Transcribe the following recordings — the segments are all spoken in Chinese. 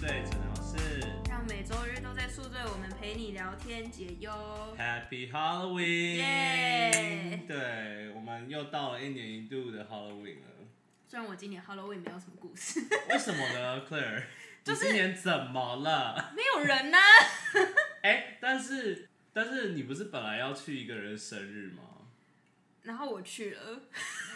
醉诊疗室让每周日都在宿醉，我们陪你聊天解忧。，Happy Halloween！耶对，我们又到了一年一度的 Halloween 了。虽然我今年 Halloween 没有什么故事，为什么呢，Claire？就是你今年怎么了？没有人呢、哎、但是但是你不是本来要去一个人生日吗？然后我去了，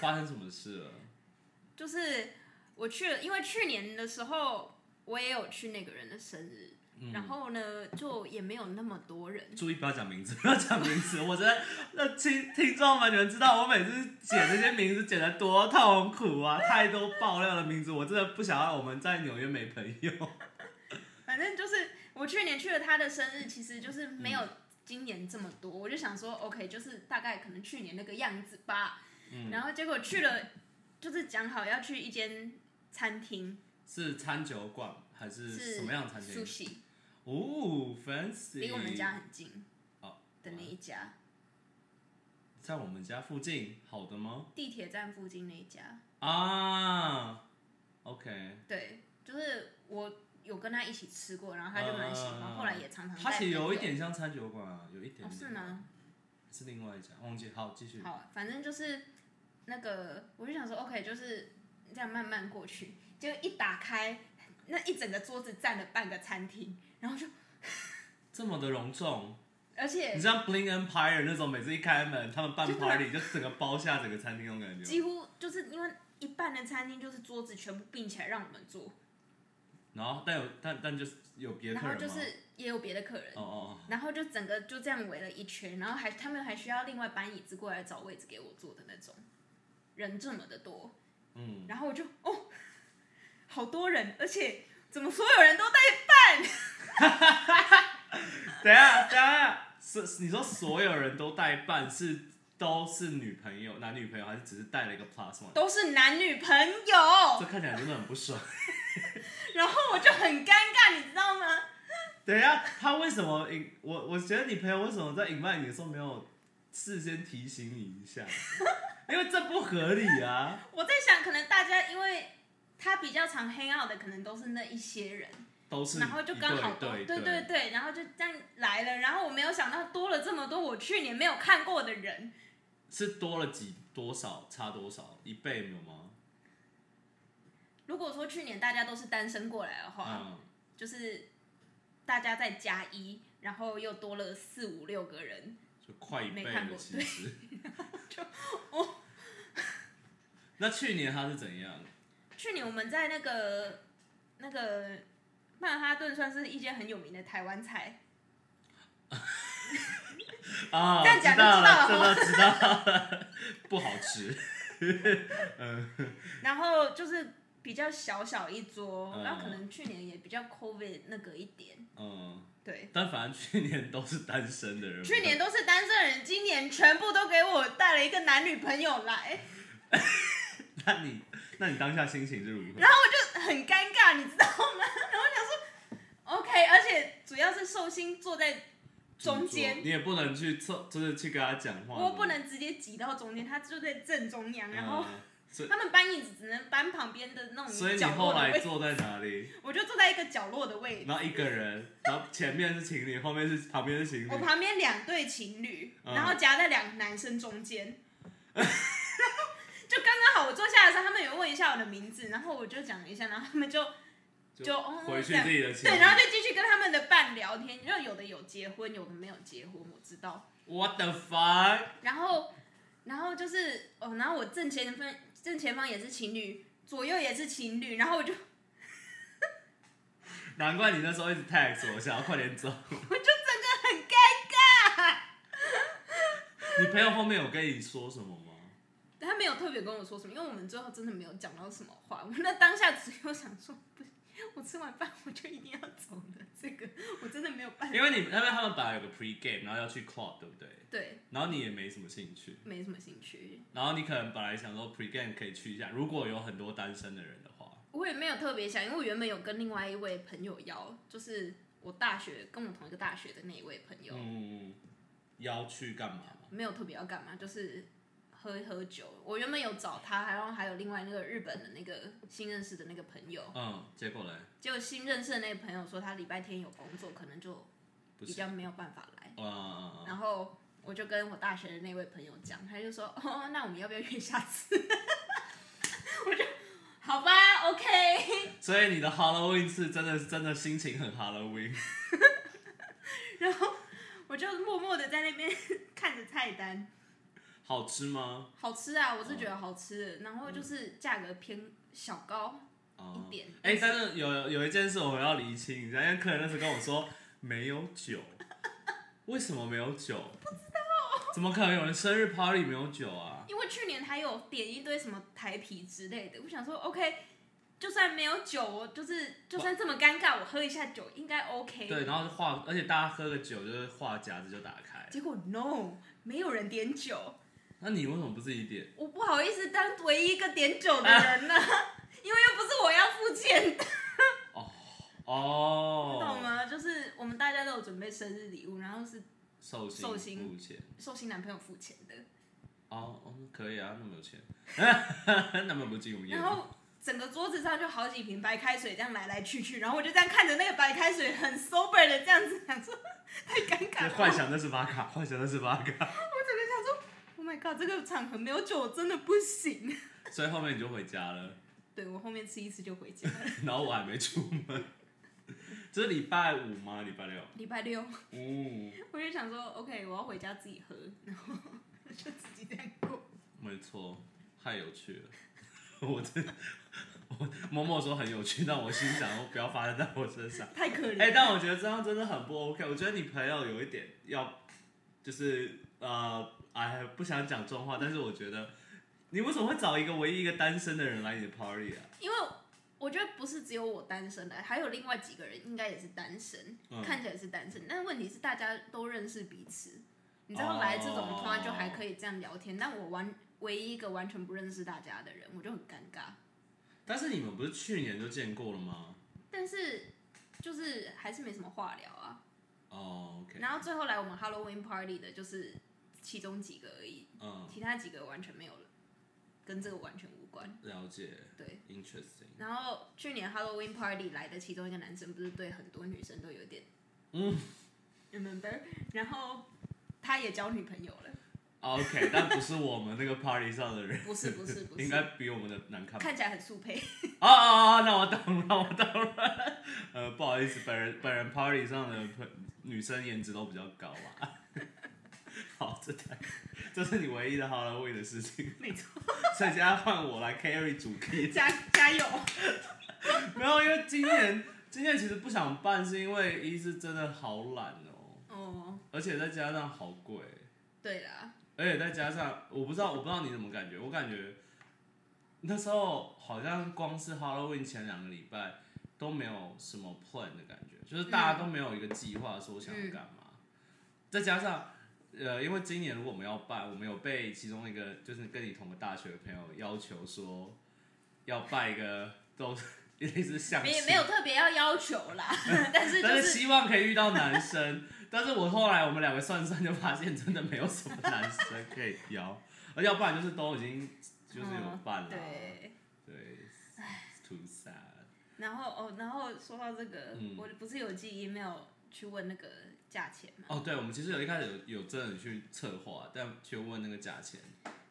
发生什么事了？就是我去了，因为去年的时候我也有去那个人的生日，嗯然后呢就也没有那么多人。注意不要讲名字，不要讲名字。我真的，那听听众们，你们知道我每次剪这些名字剪的多痛苦啊！太多爆料的名字，我真的不想要我们在纽约没朋友。反正就是我去年去了他的生日，其实就是没有今年这么多，我就想说，OK，就是大概可能去年那个样子吧。嗯然后结果去了，就是讲好要去一间餐厅，是餐酒馆还是是什么样的餐厅？sushi，哦，fancy，离我们家很近哦的那一家，在我们家附近，好的吗？地铁站附近那一家。啊，OK，对，就是我有跟他一起吃过，然后他就蛮喜欢，嗯后来也常常它带其实有一点像餐酒馆啊，有一点哦，点是吗？是另外一家，忘记。好，继续。好，反正就是那个，我就想说，OK，就是这样慢慢过去。结果一打开，那一整个桌子占了半个餐厅，然后就，这么的隆重，而且你像 Bling Empire 那种，每次一开门，他们办 party 就整个包下整个餐厅那种感觉。几乎就是因为一半的餐厅就是桌子全部并起来让我们坐，然后但有但但就是有别的然客人吗？后就是也有别的客人。哦哦然后就整个就这样围了一圈，然后还他们还需要另外搬椅子过来找位置给我坐的那种，人这么的多，哦，嗯，然后我就哦，好多人，而且怎么所有人都带伴？等下等下，是你说所有人都带伴是都是女朋友男女朋友，还是只是带了一个 plus one？都是男女朋友这，看起来真的很不爽。然后我就很尴尬，你知道吗？等下，他为什么引我？我觉得你朋友为什么在引卖你的时候没有事先提醒你一下？因为这不合理啊！我在想，可能大家因为他比较常 hang out 的，可能都是那一些人，都是然后就刚好都对对对对，然后就这样来了，然后我没有想到多了这么多我去年没有看过的人，是多了几多少差多少一倍有吗？如果说去年大家都是单身过来的话，嗯，就是大家再加一，然后又多了四五六个人，就快一倍了，其实。就哦，那去年他是怎样？去年我们在那个那个曼哈顿算是一间很有名的台湾菜，啊，这样讲知道了，就知道了知道了，不好吃。然后就是比较小小一桌，嗯然后可能去年也比较 COVID 那个一点，嗯，对。但反正去年都是单身的人。去年都是单身人，今年全部都给我带了一个男女朋友来，那你那你当下心情是如何？然后我就很尴尬，你知道吗？然后我想说，OK，而且主要是寿星坐在中间，你也不能去凑，就是去跟他讲话。我不能直接挤到中间，他就在正中央，然后嗯他们搬椅子只能搬旁边的那种所以你后落的位置，来坐在哪里？我就坐在一个角落的位置。然后一个人，然后前面是情侣，后面是旁边是情侣我。旁边两对情侣，嗯然后夹在两个男生中间，然后就刚刚好我坐下的时候，他们有问一下我的名字，然后我就讲了一下，然后他们就就哦回去自己的情侣。对，然后就继续跟他们的伴聊天，就有的有结婚，有的没有结婚，我知道。What the fuck？然后，然后就是哦，然后我正前方正前方也是情侣，左右也是情侣，然后我就 难怪你那时候一直 text 我，想要快点走。我就整个很尴尬。你朋友后面有跟你说什么吗？他没有特别跟我说什么，因为我们最后真的没有讲到什么话。我那当下只有想说，不行，我吃完饭我就一定要走了。这个我真的没有办法。因为你那边他们本来有个 pre game，然后要去 club，对不对？对，然后你也没什么兴趣，没什么兴趣，然后你可能本来想说 pre game 可以去一下，如果有很多单身的人的话，我也没有特别想，因为我原本有跟另外一位朋友邀，就是我大学跟我同一个大学的那一位朋友，嗯，要去干嘛嘛？没有特别要干嘛，就是喝喝一喝酒。我原本有找他，然后还有另外那个日本的那个新认识的那个朋友，嗯，结果嘞，结果新认识的那个朋友说他礼拜天有工作，可能就，比较没有办法来。嗯嗯嗯，然后我就跟我大学的那位朋友讲，他就说：“ 哦，那我们要不要约下次？” 我就好吧，OK。所以你的 Halloween 是真的是真的心情很 Halloween，然后我就默默的在那边看着菜单，好吃吗？好吃啊，我是觉得好吃的。然后就是价格偏小高哦一，点。哎、但是有有一件事我要厘清一下，因为客人那时候跟我说没有酒，为什么没有酒？不知道，怎么可能有人生日 party 没有酒啊？因为去年他有点一堆什么台啤之类的，我想说 OK，就算没有酒，我就是就算这么尴尬，我喝一下酒应该 OK。对，然后就话，而且大家喝个酒就是话匣子就打开，结果 No，没有人点酒，那你为什么不自己点？我不好意思当唯一一个点酒的人呢、因为又不是我要付钱的，哦，懂吗？就是我们大家都有准备生日礼物，然后是寿寿星星付钱。寿星男朋友付钱的，哦，哦，可以啊，那么有钱，那么不进我们业。然后整个桌子上就好几瓶白开水这样来来去去，然后我就这样看着那个白开水很 sober 的这样子，想说太尴尬了。幻想那是巴卡，幻想那是巴卡，，Oh my god，这个场合没有酒真的不行。所以后面你就回家了，对我后面吃一次就回家了。然后我还没出门。这是礼拜五吗？礼拜六？礼拜六，嗯，我就想说，OK，我要回家自己喝，然后就自己这样过。没错，太有趣了。我真，我默默说很有趣，但我心想，我不要发生在我身上。太可怜。哎、但我觉得这样真的很不 OK。我觉得你朋友有一点要，就是呃，哎，不想讲重话，但是我觉得你为什么会找一个唯一一个单身的人来你的 party 啊？因为我觉得不是只有我单身的，还有另外几个人应该也是单身，嗯看起来是单身，但问题是大家都认识彼此。你知道来这种哦突然就还可以这样聊天，但我完唯一一个完全不认识大家的人，我就很尴尬。但是你们不是去年就见过了吗？但是就是还是没什么话聊啊。哦，OK，然后最后来我们 Halloween party 的就是其中几个而已，嗯，其他几个完全没有了，跟这个完全无关。了解对，，interesting，然后去年 Halloween party 来的其中一个男生，不是对很多女生都有点嗯，remember？然后他也交女朋友了，，OK，但不是我们那个 party 上的人，不是不是不是应，该比我们的难看。看起来很速配。哦哦哦，那我懂了，我懂了。呃，不好意思，本人本人 party 上的女生颜值都比较高啊。好，这台这是你唯一的 Halloween 的事情，没错，所以现在换我来 carry 主 key。加加油！没有，因为今年今年其实不想办，是因为一是真的好懒哦，哦，而且再加上好贵，对啦，而且再加上我不知道我不知道你怎么感觉，我感觉那时候好像光是 Halloween 前两个礼拜都没有什么 plan 的感觉，就是大家都没有一个计划说想要干嘛，再加上。呃，因为今年如果我们要办，我们有被其中一个就是跟你同个大学的朋友要求说，要办一个都 类似相亲没没有特别要要求啦，但是就但是是希望可以遇到男生。但是我后来我们两个算算就发现，真的没有什么男生可以邀，而要不然就是都已经就是有办了。对。对，it's，too sad。然后哦，然后说到这个，嗯我不是有寄 email 去问那个价钱嘛，哦，对，我们其实有一开始有有真的去策划，但去问那个价钱。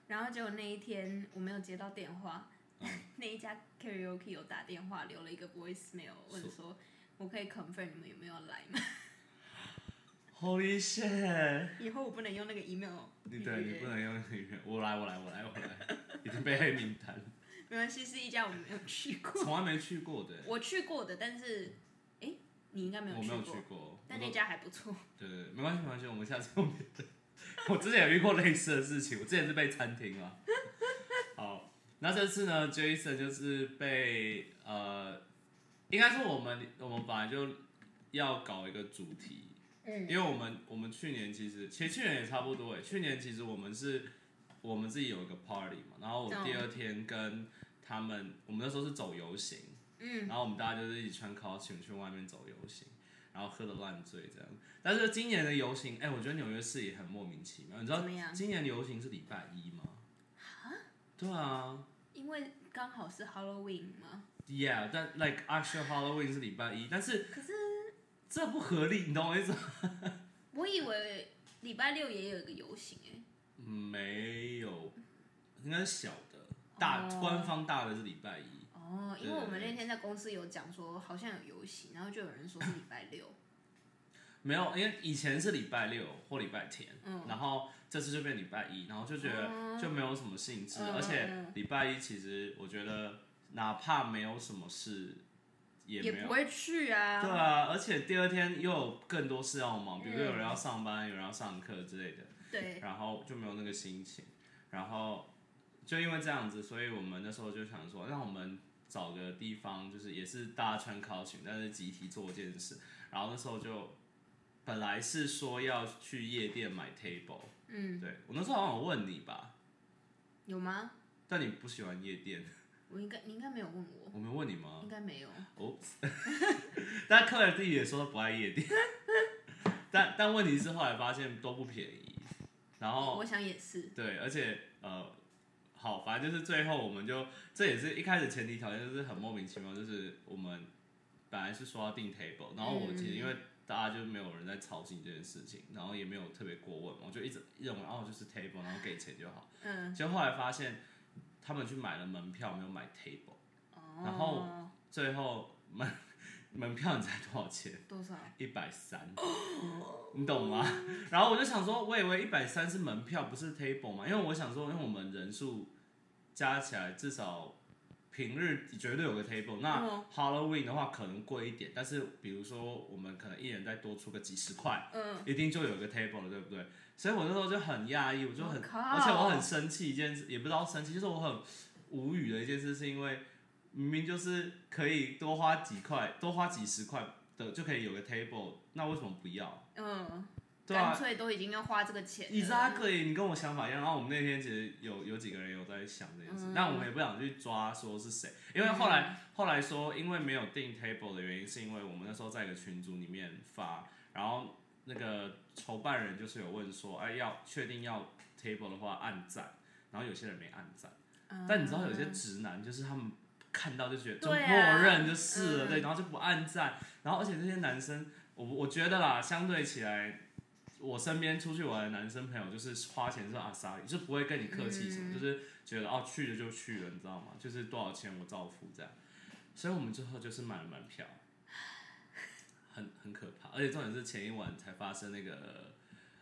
然后结果那一天我没有接到电话，嗯。那一家 karaoke 有打电话留了一个 voicemail 问说，我可以 confirm 你们有没有来吗？Holy shit！以后我不能用那个 email 对你约不能用语言，我来我来我来我来，已经被黑名单，没关系，是一家我没有去过，从来没去过的。我去过的，但是，哎，你应该没有去过，我没有去过，但那家还不错。对对对，没关系没关系，我们下次用别的。我之前也遇过类似的事情，我之前是被餐厅啊。好，那这次呢，Jason 就是被呃，应该是我们我们本来就要搞一个主题，嗯因为我们我们去年其实其实去年也差不多哎，去年其实我们是我们自己有一个 party 嘛，然后我哦第二天跟他们，我们那时候是走游行，嗯，然后我们大家就是一起穿 costume 去外面走游行，然后喝的烂醉这样。但是今年的游行，哎、我觉得纽约市也很莫名其妙。你知道怎么样今年的游行是礼拜一吗？对啊因为刚好是 Halloween 嘛。，Yeah，但 like actual Halloween 是礼拜一，但是可是这不合理，你懂我意思吗？我以为礼拜六也有一个游行哎、嗯没有，应该是小的，大、哦官方大的是礼拜一。哦，因为我们那天在公司有讲说好像有游行，然后就有人说是礼拜六。没有，因为以前是礼拜六或礼拜天，嗯然后这次就变礼拜一，然后就觉得就没有什么兴致，嗯而且嗯礼拜一其实我觉得哪怕没有什么事，也没有。也不会去啊。对啊，而且第二天又有更多事要忙，比如说有人嗯要上班，有人要上课之类的，对然后就没有那个心情。然后就因为这样子，所以我们那时候就想说，让我们找个地方，就是也是大家穿 costume，但是集体做一件事。然后那时候就本来是说要去夜店买 table，嗯，对我那时候好像有问你吧，有吗？但你不喜欢夜店，我应该你应该没有问我，我没问你吗应？该没有。哦，但克莱自己也说他不爱夜店，但但问题是后来发现都不便宜，然后我想也是。对，而且呃，好，反正就是最后我们就这也是一开始前提条件就是很莫名其妙，就是我们本来是说要订 table，然后我其实因为大家就没有人在操心这件事情，然后也没有特别过问，我就一直认为哦就是 table，然后给钱就好。嗯。结果后来发现他们去买了门票，没有买 table，哦。然后最后门门票你猜多少钱？多少？一百三，你懂吗？然后我就想说，我以为一百三是门票，不是 table 嘛，因为我想说，因为我们人数加起来至少平日绝对有个 table，那嗯 Halloween 的话可能贵一点，但是比如说我们可能一人再多出个几十块，嗯。一定就有个 table 了，对不对？所以我那时候就很讶异，我就很，而且我很生气一件事，也不知道生气，就是我很无语的一件事，是因为明明就是可以多花几块，多花几十块的就可以有个 table，那为什么不要？嗯。对啊干脆都已经要花这个钱了。Exactly，你跟我想法一样。然后我们那天其实有有几个人有在想这件事，嗯但我们也不想去抓说是谁，因为后来、后来说，因为没有订 table 的原因，是因为我们那时候在一个群组里面发，然后那个筹办人就是有问说，哎，要确定要 table 的话按赞，然后有些人没按赞，嗯但你知道有些直男就是他们看到就觉得就默认就是了，嗯对，然后就不按赞，然后而且这些男生，我我觉得啦，相对起来。我身边出去玩的男生朋友，就是花钱是阿萨，就不会跟你客气什么，嗯就是觉得哦去了就去了，你知道吗？就是多少钱我照付这样。所以我们最后就是买了门票，很很可怕，而且重点是前一晚才发生那个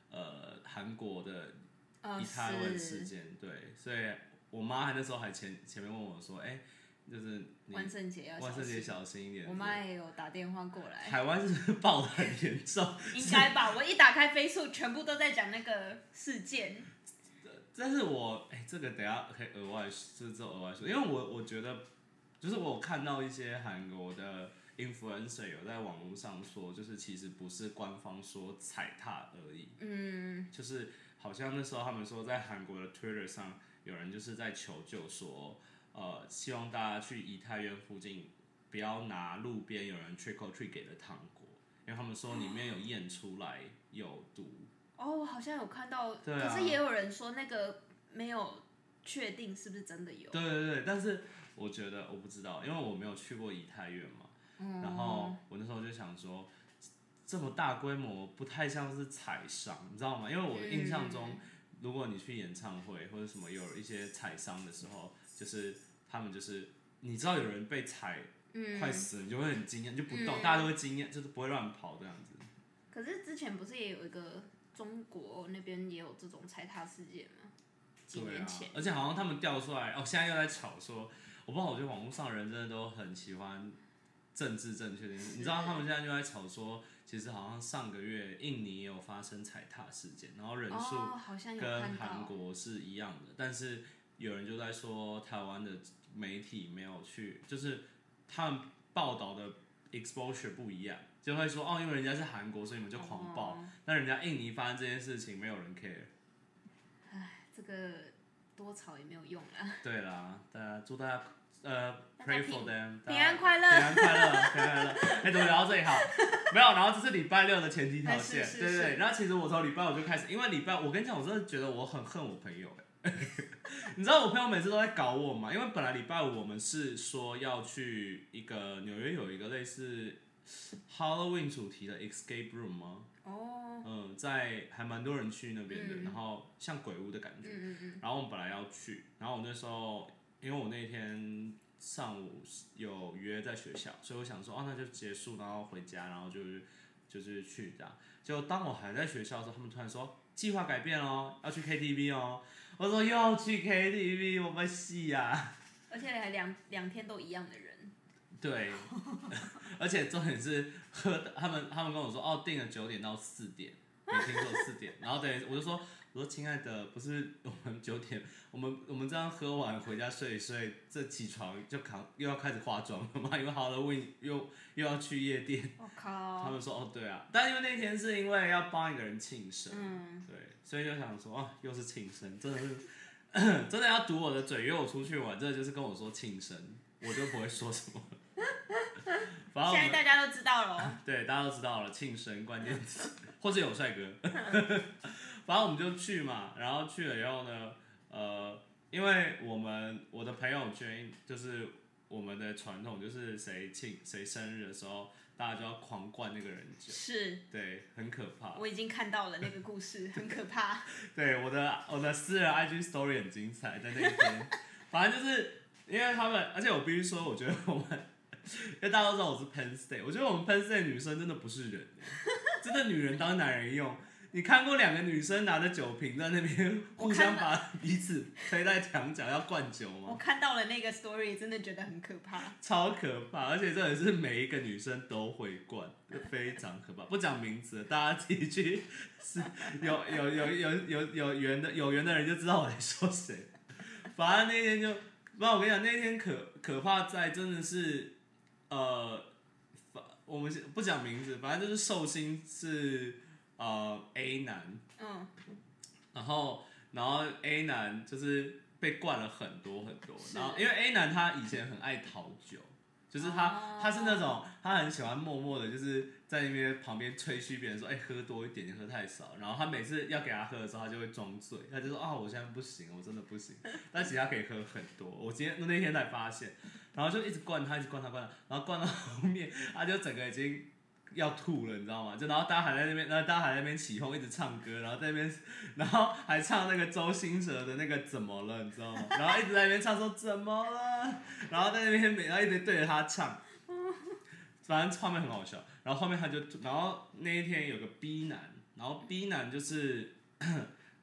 呃韩国的呃以台湾事是件，对，所以我妈还那时候还前前面问我说，哎、就是你万圣节要万圣节小小心一点。我妈也有打电话过来，台湾是不是爆的很严重，应该吧？我一打开飞速，全部都在讲那个事件。但是我哎、这个等下可以额外就是额外说，因为我我觉得就是我看到一些韩国的 influencer 有在网络上说，就是其实不是官方说踩踏而已，嗯，就是好像那时候他们说在韩国的 Twitter 上有人就是在求救说，呃，希望大家去怡泰院附近不要拿路边有人 trick or treat 给的糖果，因为他们说里面有验出来有毒。哦，我好像有看到，对啊可是也有人说那个没有确定是不是真的有。对对对，但是我觉得我不知道，因为我没有去过怡泰院嘛。嗯然后我那时候就想说，这么大规模不太像是踩伤，你知道吗？因为我印象中，如果你去演唱会或者什么有一些踩伤的时候，就是他们就是你知道有人被踩嗯，快死了，你就会很惊讶，你就不动，嗯大家都会惊讶，就是不会乱跑这样子。可是之前不是也有一个中国那边也有这种踩踏事件吗？几对啊年前，，而且好像他们调出来，哦，现在又在吵说，我不知道，我觉得网络上的人真的都很喜欢政治正确的，你知道他们现在又在吵说，其实好像上个月印尼也有发生踩踏事件，然后人数哦，好像有跟看到，韩国是一样的，但是有人就在说台湾的媒体没有去，就是他们报道的 exposure 不一样，就会说哦，因为人家是韩国，所以你们就狂报，哦那人家印尼发生这件事情，没有人 care。这个多吵也没有用啊。对啦，大家祝大家呃大家 pray 平 for them，平安快乐平安快乐，平安快乐。哎，怎么聊到这里好？没有，然后这是礼拜六的前几条哎线，是是是对对对。然后其实我从礼拜五就开始，因为礼拜我跟你讲，我真的觉得我很恨我朋友哎。你知道我朋友每次都在搞我吗？因为本来礼拜五我们是说要去一个纽约有一个类似 Halloween 主题的 escape room 吗？哦，嗯，在还蛮多人去那边的，嗯然后像鬼屋的感觉。嗯嗯嗯，然后我们本来要去，然后我那时候因为我那天上午有约在学校，所以我想说，哦，那就结束，然后回家，然后就是就是去这样。结果当我还在学校的时候，他们突然说计划改变哦，要去 KTV 哦。我说又去 KTV，我们戏呀。而且还两两天都一样的人，对，而且重点是喝的，他们他们跟我说，哦，定了九点到四点，没听错四点，然后等于我就说，我说亲爱的，不是我们九点，我们我们这样喝完回家睡一睡，这起床就扛又要开始化妆了嘛，因为 Halloween 又又要去夜店，我靠。他靠，们说哦对啊，但因为那天是因为要帮一个人庆生，嗯，对，所以就想说啊，又是庆生，真的是 真的要堵我的嘴，约我出去玩，真的就是跟我说庆生，我就不会说什么。反正我现在大家都知道了哦，对大家都知道了，庆生关键词，或者有帅哥，反正我们就去嘛，然后去了以后呢，呃，因为我们我的朋友圈就是我们的传统，就是谁庆谁生日的时候，大家就要狂灌那个人酒，是对，很可怕。我已经看到了那个故事，很可怕，对，我的我的私人 IG story 很精彩，在那一天，反正就是因为他们，而且我必须说，我觉得我们，因为大家都知道我是 Penn State，我觉得我们 Penn State 女生真的不是人，真的女人当男人用。你看过两个女生拿着酒瓶在那边互相把彼此推在墙角要灌酒吗我？看到了那个 story，真的觉得很可怕，超可怕，而且这也是每一个女生都会灌，非常可怕。不讲名字，大家自己去，是有有有有有有缘的有缘的人就知道我在说谁。反正那天就，不然我跟你讲，那天可可怕在真的是，呃，反我们不讲名字，反正就是寿星是呃 A 男，嗯，然后然后 A 男就是被灌了很多很多，然后因为 A 男他以前很爱讨酒，就是他、哦他是那种他很喜欢默默的，就是在那边旁边吹嘘别人说，哎、喝多一点，你喝太少。然后他每次要给他喝的时候，他就会装醉，他就说啊，我现在不行，我真的不行。但其实他可以喝很多，我今天那天才发现，然后就一直灌他，一直灌他，灌他，然后灌到后面，他就整个已经。要吐了，你知道吗？就然后大家还在那边，然后大家还在那边起哄，一直唱歌，然后在那边，然后还唱那个周兴哲的那个怎么了，你知道吗？然后一直在那边唱说怎么了，然后在那边每然后一直对着他唱，反正画面很好笑。然后后面他就，然后那一天有个 B 男，然后 B 男就是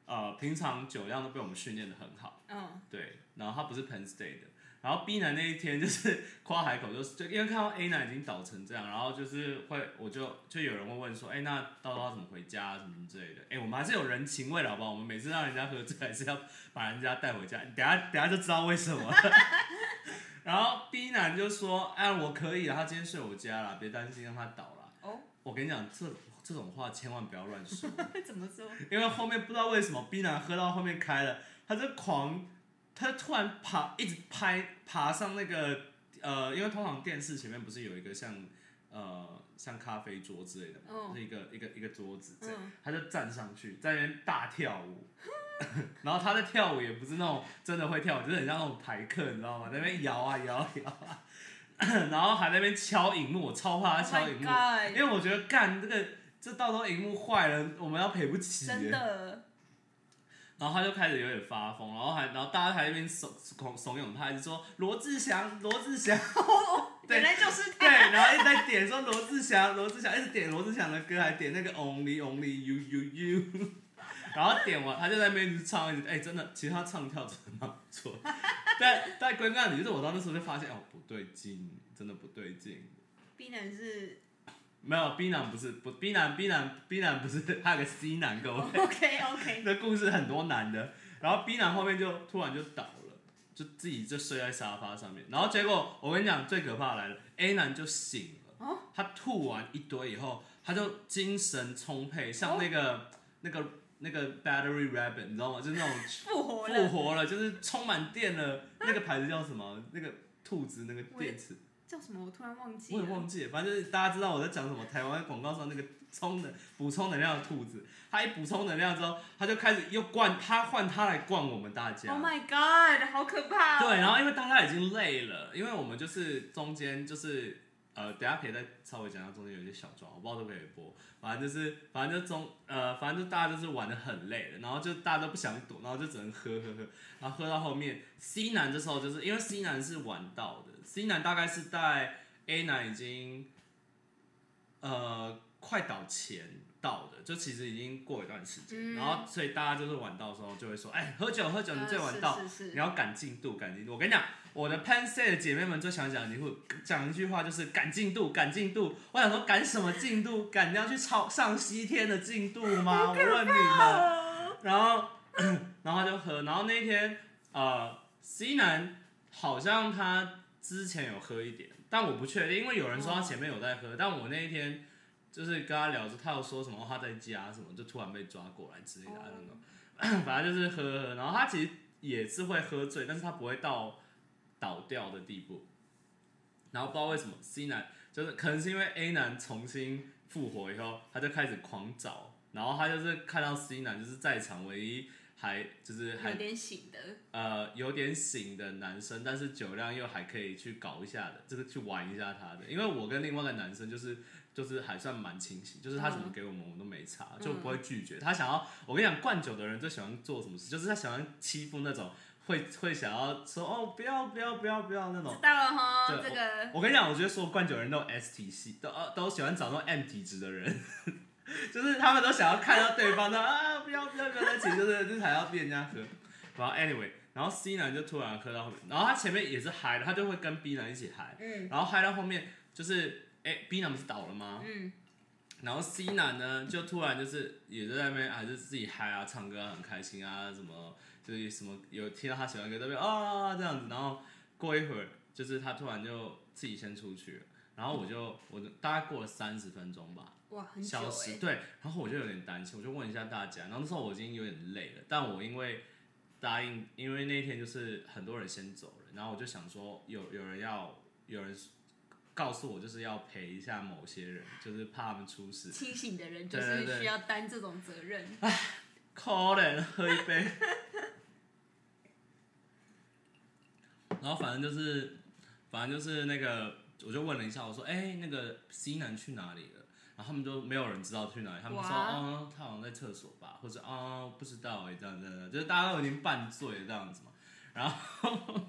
呃平常酒量都被我们训练的很好，嗯，对，然后他不是 Penn State 的。然后 B 男那一天就是 夸海口，就是就因为看到 A 男已经倒成这样，然后就是会我就就有人会问说，哎，那到时候要怎么回家、啊、什么之类的？哎，我们还是有人情味的好不好？我们每次让人家喝醉，还是要 把人家带回家。等下等下就知道为什么。然后 B 男就说，哎，我可以啊，他今天睡我家了，别担心，让他倒了。哦，我跟你讲，这这种话千万不要乱说。怎么说？因为后面不知道为什么 B 男喝到后面开了，他就狂，他突然爬，一直拍爬上那个呃，因为通常电视前面不是有一个像呃像咖啡桌之类的嘛，嗯是一个一个一个桌子这样，嗯，他就站上去在那边大跳舞。然后他在跳舞也不是那种真的会跳舞，就是很像那种排客，你知道吗？在那边摇啊摇啊摇啊，然后还在那边敲荧幕，我超怕他 Oh 敲 my 荧幕 God 因为我觉得干这个，这到时候荧幕坏了，我们要赔不起耶。真的，然后他就开始有点发疯，然后还然后大家还在那边怂怂怂恿他，一直说罗志祥，罗志祥，对原来就是对，然后一直在点说罗志祥，罗志祥，一直点罗志祥的歌，还点那个 Only Only You You You，然后点完他就在那边一直唱，一直哎、真的，其实他唱跳真的蛮不错，但但归根到底就是我到那时候就发现哦不对劲，真的不对劲。B 男是没有 B 男不是不 B 男 B 男 B 男不是，他有个 C 男各位。OK OK，这故事很多男的，然后 B 男后面就突然就倒了，就自己就睡在沙发上面，然后结果我跟你讲最可怕的来了，A 男就醒了，哦他吐完一堆以后，他就精神充沛，像那个、那个那个 Battery Rabbit，你知道吗？就是那种复活了复了，活了，就是充满电了。那个牌子叫什么？那个兔子那个电池，叫什么？我突然忘记我也。忘记了，反正就是大家知道我在讲什么。台湾广告上那个充能补充能量的兔子，它一补充能量之后，它就开始又灌，它换它来灌我们大家。Oh my god，好可怕、哦！对，然后因为大家已经累了，因为我们就是中间就是呃，等下可以再稍微讲一下中间有一些小状，我不知道都可以播。反正就是，反正就中呃，反正就大家就是玩的很累了，然后就大家都不想躲，然后就只能喝喝喝，然后喝到后面，C 男这时候就是因为 C 男是玩到的，C 男大概是在 A 男已经呃快倒前到的，就其实已经过一段时间，嗯然后所以大家就是晚到的时候就会说，哎，喝酒喝酒，你最晚到，呃是是是你要赶进度，赶进度。我跟你讲，我的 Pen Say 的姐妹们最想讲，你会讲一句话就是赶进度，赶进度。我想说赶什么进度？赶要去超上西天的进度吗？我问你们。哦，然后，然后他就喝，然后那一天呃，C 男好像他之前有喝一点，但我不确定，因为有人说他前面有在喝，但我那一天就是跟他聊着，他有说什么、哦他在家什么，就突然被抓过来之类的，I don't know。反正就是喝喝喝，然后他其实也是会喝醉，但是他不会到倒掉的地步。然后不知道为什么 C 男就是可能是因为 A 男重新复活以后，他就开始狂找，然后他就是看到 C 男就是在场唯一还就是还有点醒的，呃有点醒的男生，但是酒量又还可以去搞一下的，就是去玩一下他的。因为我跟另外一个男生就是就是还算蛮清醒，就是他怎么给我们我们都没差，就不会拒绝。他想要，我跟你讲，灌酒的人最喜欢做什么事，就是他喜欢欺负那种会会想要说哦不要不要不要不要那种知。道了哈，对这个我跟你讲，我觉得所有灌酒人都有 S 体系，都呃都喜欢找那种 M 体质的人，就是他们都想要看到对方的啊，不要不要不要在一起，就是就是还要逼人家喝。然后 anyway，然后 C 男就突然喝到后面，然后他前面也是嗨的，他就会跟 B 男一起嗨，嗯然后嗨到后面就是哎、B 男不是倒了吗？嗯，然后 C 男呢，就突然就是也在那边还是自己嗨啊，唱歌啊很开心啊，什么就是什么有听到他喜欢的歌，在那边啊这样子，然后过一会儿就是他突然就自己先出去了，然后我就我就大概过了三十分钟吧，哇，很久消失，哎，对，然后我就有点担心，我就问一下大家，然后那时候我已经有点累了，但我因为答应，因为那一天就是很多人先走了，然后我就想说有有人要有人告诉我就是要陪一下某些人，就是怕他们出事，清醒的人就是需要担这种责任。可怜，喝一杯。然后反正就是，反正就是那个，我就问了一下，我说：“哎、那个 C 男去哪里了？”然后他们都没有人知道去哪里，他们说：“哇哦，他好像在厕所吧，或者哦，不知道哎，这样这样，就是大家都已经半醉了这样子嘛。”然后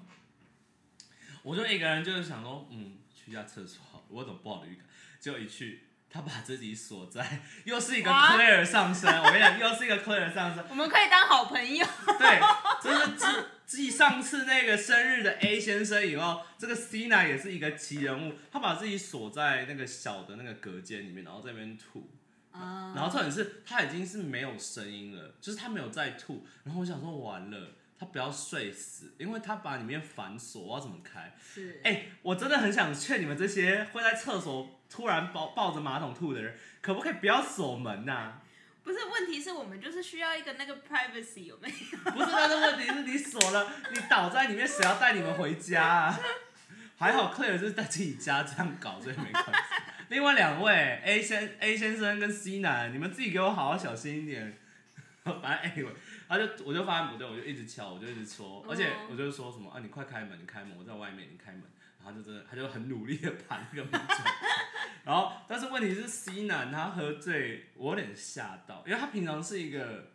我就一个人就是想说，嗯，去一下厕所好了，我有种不好的预感。结果一去，他把自己锁在，又是一个 Claire 上身。我跟你讲，又是一个 Claire 上身。我们可以当好朋友。对，就是继继上次那个生日的 A 先生以后，这个 C 男也是一个奇人物，他把自己锁在那个小的那个隔间里面，然后在那边吐。啊，然后重点是他已经是没有声音了，就是他没有在吐。然后我想说完了，他不要睡死，因为他把里面反锁，我要怎么开？是，哎、我真的很想劝你们这些会在厕所突然抱抱着马桶吐的人，可不可以不要锁门呐、不是问题是我们就是需要一个那个 privacy 有没有？不是但是问题，是你锁了，你倒在里面，谁要带你们回家啊？还好 Claire 是在自己家这样搞，所以没关系。另外两位 A 先 A 先生跟 C 男，你们自己给我好好小心一点。反正 anyway，他就我就发现不对，我就一直敲，我就一直说，而且我就说什么啊，你快开门，你开门，我在外面，你开门。然后就真的，他就很努力的盘那个门转。然后，但是问题是 C 男他喝醉，我有点吓到，因为他平常是一个，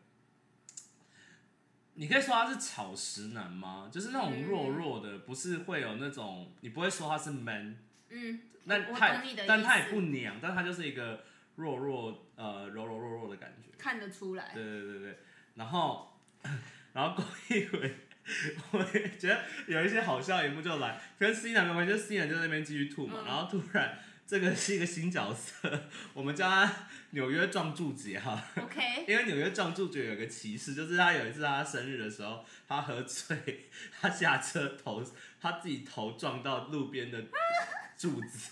你可以说他是草食男吗？就是那种弱弱的，不是会有那种，你不会说他是 man，嗯，那我他但他也不娘，但他就是一个弱弱呃柔柔弱弱的感觉。看得出来。对对对对，然后 然后过一会，我也觉得有一些好笑一幕就来，跟 C 男没关系，就是 C 男就在那边继续吐嘛，嗯。然后突然这个是一个新角色，我们叫他纽约撞柱姐哈，OK，因为纽约撞柱姐有个歧视，就是他有一次他生日的时候，他喝醉，他下车头他自己头撞到路边的柱子，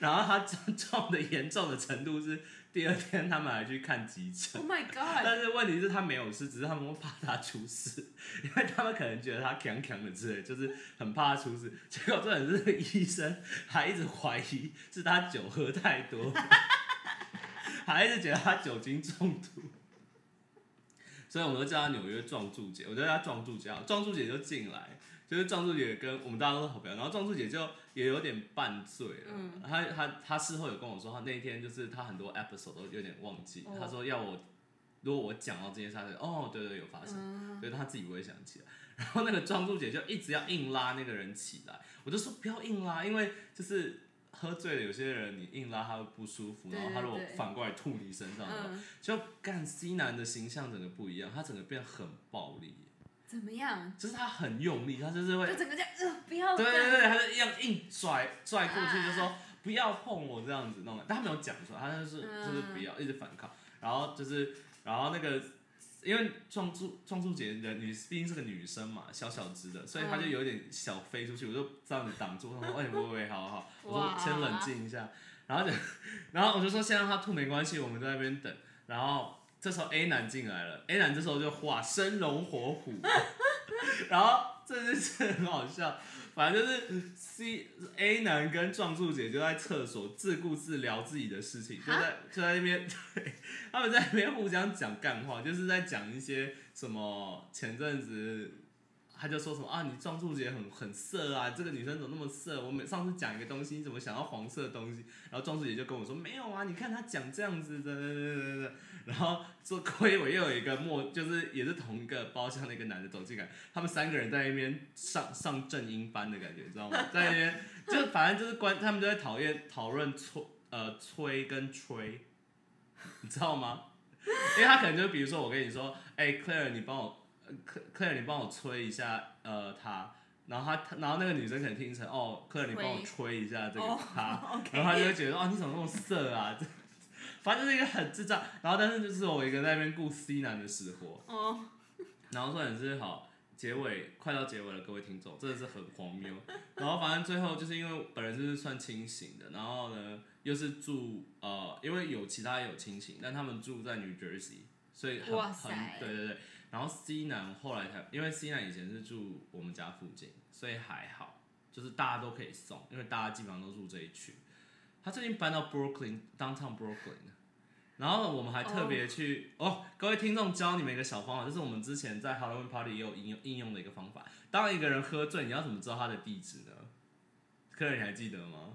然后他撞撞的严重的程度是第二天他们还去看急诊。Oh my god！但是问题是，他没有事，只是他们会怕他出事，因为他们可能觉得他强强的之类，就是很怕他出事。结果这人是医生，还一直怀疑是他酒喝太多，还一直觉得他酒精中毒。所以我们都叫他纽约撞柱姐，我觉得他撞柱姐好。撞柱姐就进来，就是壮柱姐跟我们大家都是好朋友，然后壮柱姐就也有点半醉了。嗯。她她她事后有跟我说，她那一天就是她很多 episode 都有点忘记，哦。她说要我如果我讲到这件事，她就哦对对有发生，嗯，所以她自己不会想起来。然后那个庄柱姐就一直要硬拉那个人起来，我就说不要硬拉，因为就是喝醉了，有些人你硬拉他会不舒服，然后他如果反过来吐你身上就干 C 男的形象整个不一样，他整个变很暴力，怎么样？就是他很用力，他就是会就整个这样，呃，不要对对对，他就一样硬拽拽过去，啊就说不要碰我这样子弄，但他没有讲出来，他就是嗯就是不要，一直反抗，然后就是然后那个。因为撞柱撞柱姐的女毕竟是个女生嘛，小小只的，所以她就嗯有点小飞出去，我就这样子挡住，他说：“哎，喂喂，好好好。”我说：“先冷静一下。”然后就，然后我就说：“先让她吐没关系，我们在那边等。”然后这时候 A 男进来了，A 男这时候就哇生龙活虎，然后这件事很好笑，反正就是 C A 男跟壮柱姐就在厕所自顾自聊自己的事情，就在就在那边，对，他们在那边互相讲干话，就是在讲一些什么前阵子。他就说什么啊，你撞柱姐很很色啊，这个女生怎么那么色？我每上次讲一个东西，你怎么想要黄色的东西？然后撞柱姐就跟我说没有啊，你看她讲这样子的，对对对对。然后做亏我又有一个陌，就是也是同一个包厢的一个男的走进来，他们三个人在那边上上正音班的感觉，你知道吗？在那边就反正就是关，他们就在讨厌讨论吹呃吹跟吹，你知道吗？因为他可能就比如说我跟你说，哎、c l a i r e 你帮我，Claire 你帮我吹一下呃他。然后他，然后那个女生可能听成哦，克尔你帮我吹一下这个哦他然后他就会觉得哦你怎么那么色啊，这反正就是一个很智障。然后但是就是我一个在那边顾 C 男的死活，哦，然后说很是好，结尾快到结尾了，各位听众，真的是很荒谬。然后反正最后就是因为本人就是算清醒的，然后呢又是住呃，因为有其他也有清醒，但他们住在 New Jersey，所以很很对对对。然后 C 男后来才，因为 C 男以前是住我们家附近，所以还好，就是大家都可以送，因为大家基本上都住这一区。他最近搬到 Brooklyn downtown Brooklyn，然后我们还特别去哦各位听众教你们一个小方法，就是我们之前在 Halloween Party 也有应用应用的一个方法。当一个人喝醉，你要怎么知道他的地址呢？客人你还记得吗？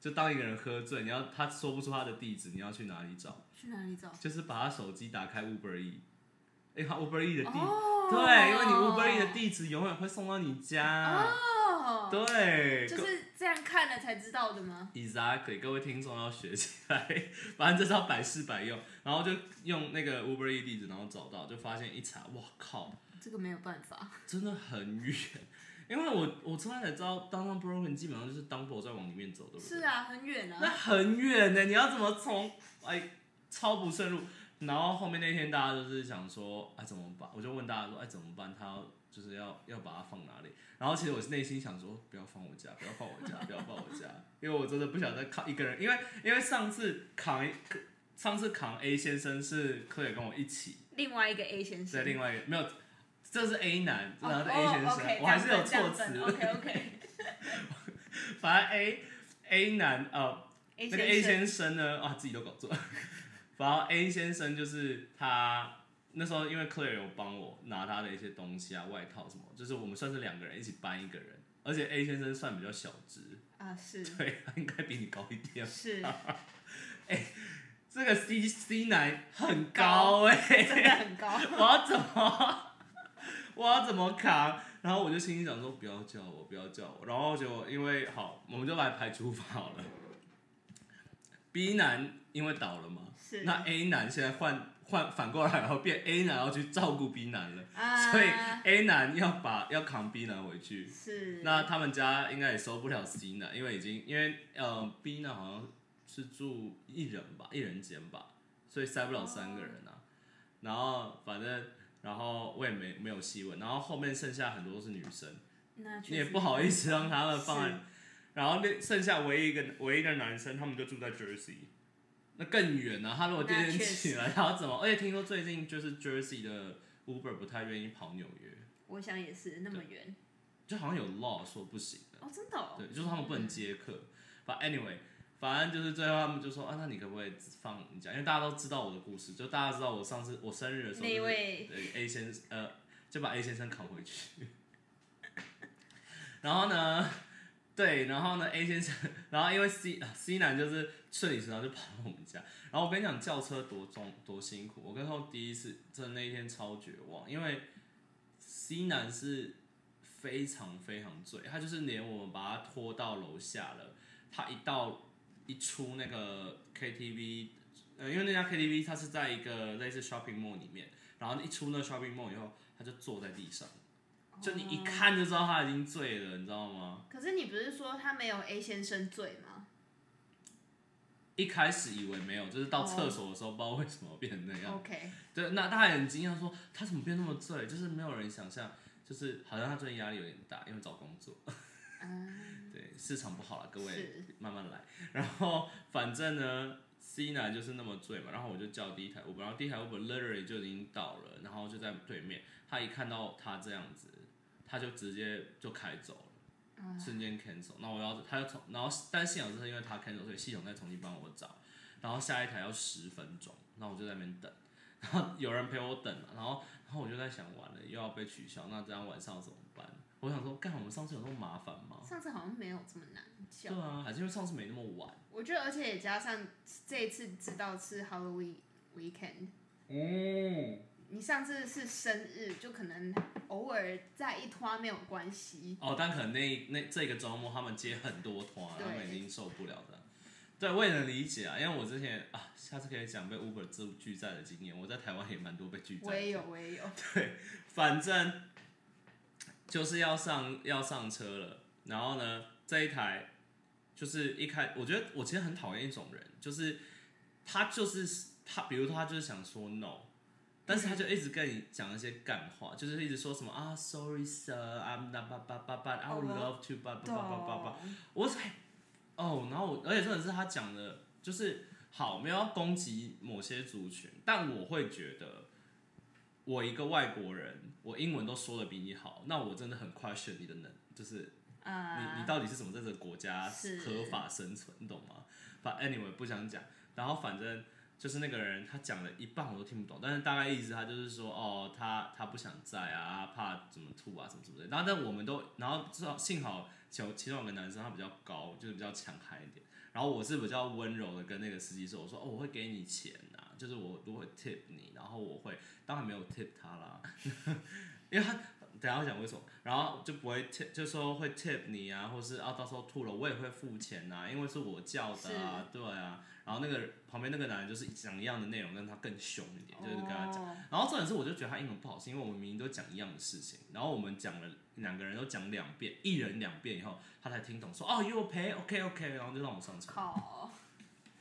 就当一个人喝醉，你要他说不出他的地址，你要去哪里找？去哪里找？就是把他手机打开 Uber E，哎、他 Uber E 的地，哦，对，因为你 Uber E 的地址永远会送到你家，哦，对，就是这样看了才知道的吗？Exactly，各位听众要学起来，反正这是要百试百用，然后就用那个 Uber E 地址，然后找到，就发现一查，哇靠，这个没有办法。真的很远，因为我我从来才知道 Downtown Brooklyn 基本上就是 Dumbo 在往里面走，对不对？是啊，很远啊那啊。很远呢，你要怎么从哎超不顺路？然后后面那天大家就是想说，哎怎么办？我就问大家说，哎怎么办？他要就是要要把它放哪里？然后其实我是内心想说，不要放我家，不要放我家，不要放我家，因为我真的不想再扛一个人，因为因为上次扛一上次扛 A 先生是柯也跟我一起，另外一个 A 先生。对另外一个没有，这是 A 男，哦然后是 A 先生，我还是有措辞，OK OK。反正 A A 男呃 A 那个 A 先生呢，啊，自己都搞错。反正 A 先生就是他那时候，因为 Claire 有帮我拿他的一些东西啊，外套什么，就是我们算是两个人一起搬一个人，而且 A 先生算比较小只，啊，是对，他应该比你高一点。是，这个 C C 男很高哎、真的很高。我要怎么，我要怎么扛？然后我就心里想说，不要叫我，不要叫我。然后结果因为好，我们就来排除法好了。B 男因为倒了嘛，是那 A 男现在换换 反过来，然后变 A 男要去照顾 B 男了，啊，所以 A 男要把要扛 B 男回去。是。那他们家应该也收不了 C 男，因为已经因为呃 B 男好像是住一人吧，一人间吧，所以塞不了三个人啊。然后反正然后我也没没有细问，然后后面剩下很多都是女生，你也不好意思让他们放在，然后那剩下唯一一个唯一一个男生，他们就住在 Jersey，那更远啊！他如果第二天起来，他要怎么？而且听说最近就是 Jersey 的 Uber 不太愿意跑纽约，我想也是那么远就好像有 law 说不行的，哦，真的哦。对，就是他们不能接客。反 anyway，反正就是最后他们就说啊，那你可不可以放你假？因为大家都知道我的故事，就大家知道我上次我生日的时候、就是，那位对 A 先生呃，就把 A 先生扛回去。然后呢，对，然后呢 A 先生，然后因为 C C 男就是顺理成章就跑到我们家，然后我跟你讲叫车多重多辛苦，我跟他第一次真的那一天超绝望，因为 C 男是非常非常醉，他就是连我们把他拖到楼下了，他一到一出那个 KTV，呃，因为那家 KTV 它是在一个类似 shopping mall 里面，然后一出那 shopping mall 以后，他就坐在地上，就你一看就知道他已经醉了，你知道吗？可是你不是说他没有 A 先生醉吗一开始以为没有，就是到厕所的时候不知道为什么变成那样。？OK，对，那他很惊讶说他怎么变那么醉，就是没有人想象，就是好像他最近压力有点大，因为找工作。对，市场不好了，各位慢慢来。然后反正呢，C 男就是那么醉嘛，然后我就叫第一台 Uber，然后第一台 Uber literally 就已经到了，然后就在对面，他一看到他这样子，他就直接就开走了，瞬间 cancel。那我要他要从，然后但幸好是因为他 cancel，所以系统再重新帮我找，然后下一台要十分钟，那我就在那边等，然后有人陪我等嘛，然后然后我就在想，完了又要被取消，那这样晚上怎么办？我想说，干，我们上次有那么麻烦吗？上次好像没有这么难叫。对啊，还是因为上次没那么晚。我觉得，而且也加上这一次知道是 Halloween weekend，嗯，你上次是生日，就可能偶尔在一拖没有关系。哦，但可能那那这个周末他们接很多团，他们已经受不了的。对，我也能理解啊，因为我之前啊，下次可以讲被 Uber 自拒载的经验。我在台湾也蛮多被拒载。我也有，我也有。对反正就是要上要上车了，然后呢，这一台就是一开，我觉得我其实很讨厌一种人，就是他就是他，比如说他就是想说 no，但是他就一直跟你讲一些干话，就是一直说什么啊，sorry sir，I'm not but but but but I would love to but but but but but，我才哦，然后我而且真的是他讲的，就是好没有要攻击某些族群，但我会觉得我一个外国人，我英文都说的比你好，那我真的很 question 你的能，就是啊、你你到底是怎么在这个国家是。合法生存，你懂吗？But anyway 不想讲，然后反正就是那个人他讲了一半我都听不懂，但是大概意思他就是说哦，他他不想在啊，怕怎么吐啊什么什么的。然后但我们都，然后至少幸好其其中有个男生他比较高，就是比较强悍一点，然后我是比较温柔的跟那个司机说，我说哦我会给你钱啊，就是我都会 tip 你，然后我会当然没有 tip 他啦，因为他。等下会讲为什么，然后就不会 tip，就说会 tip 你啊，或是啊到时候吐了我也会付钱呐、因为是我叫的啊，对啊。然后那个旁边那个男人就是讲一样的内容，但他更凶一点，就是跟他讲。哦然后重点是我就觉得他英文不好，是因为我们明明都讲一样的事情，然后我们讲了两个人都讲两遍，一人两遍以后，他才听懂，说哦 you pay OK OK，然后就让我上车。靠，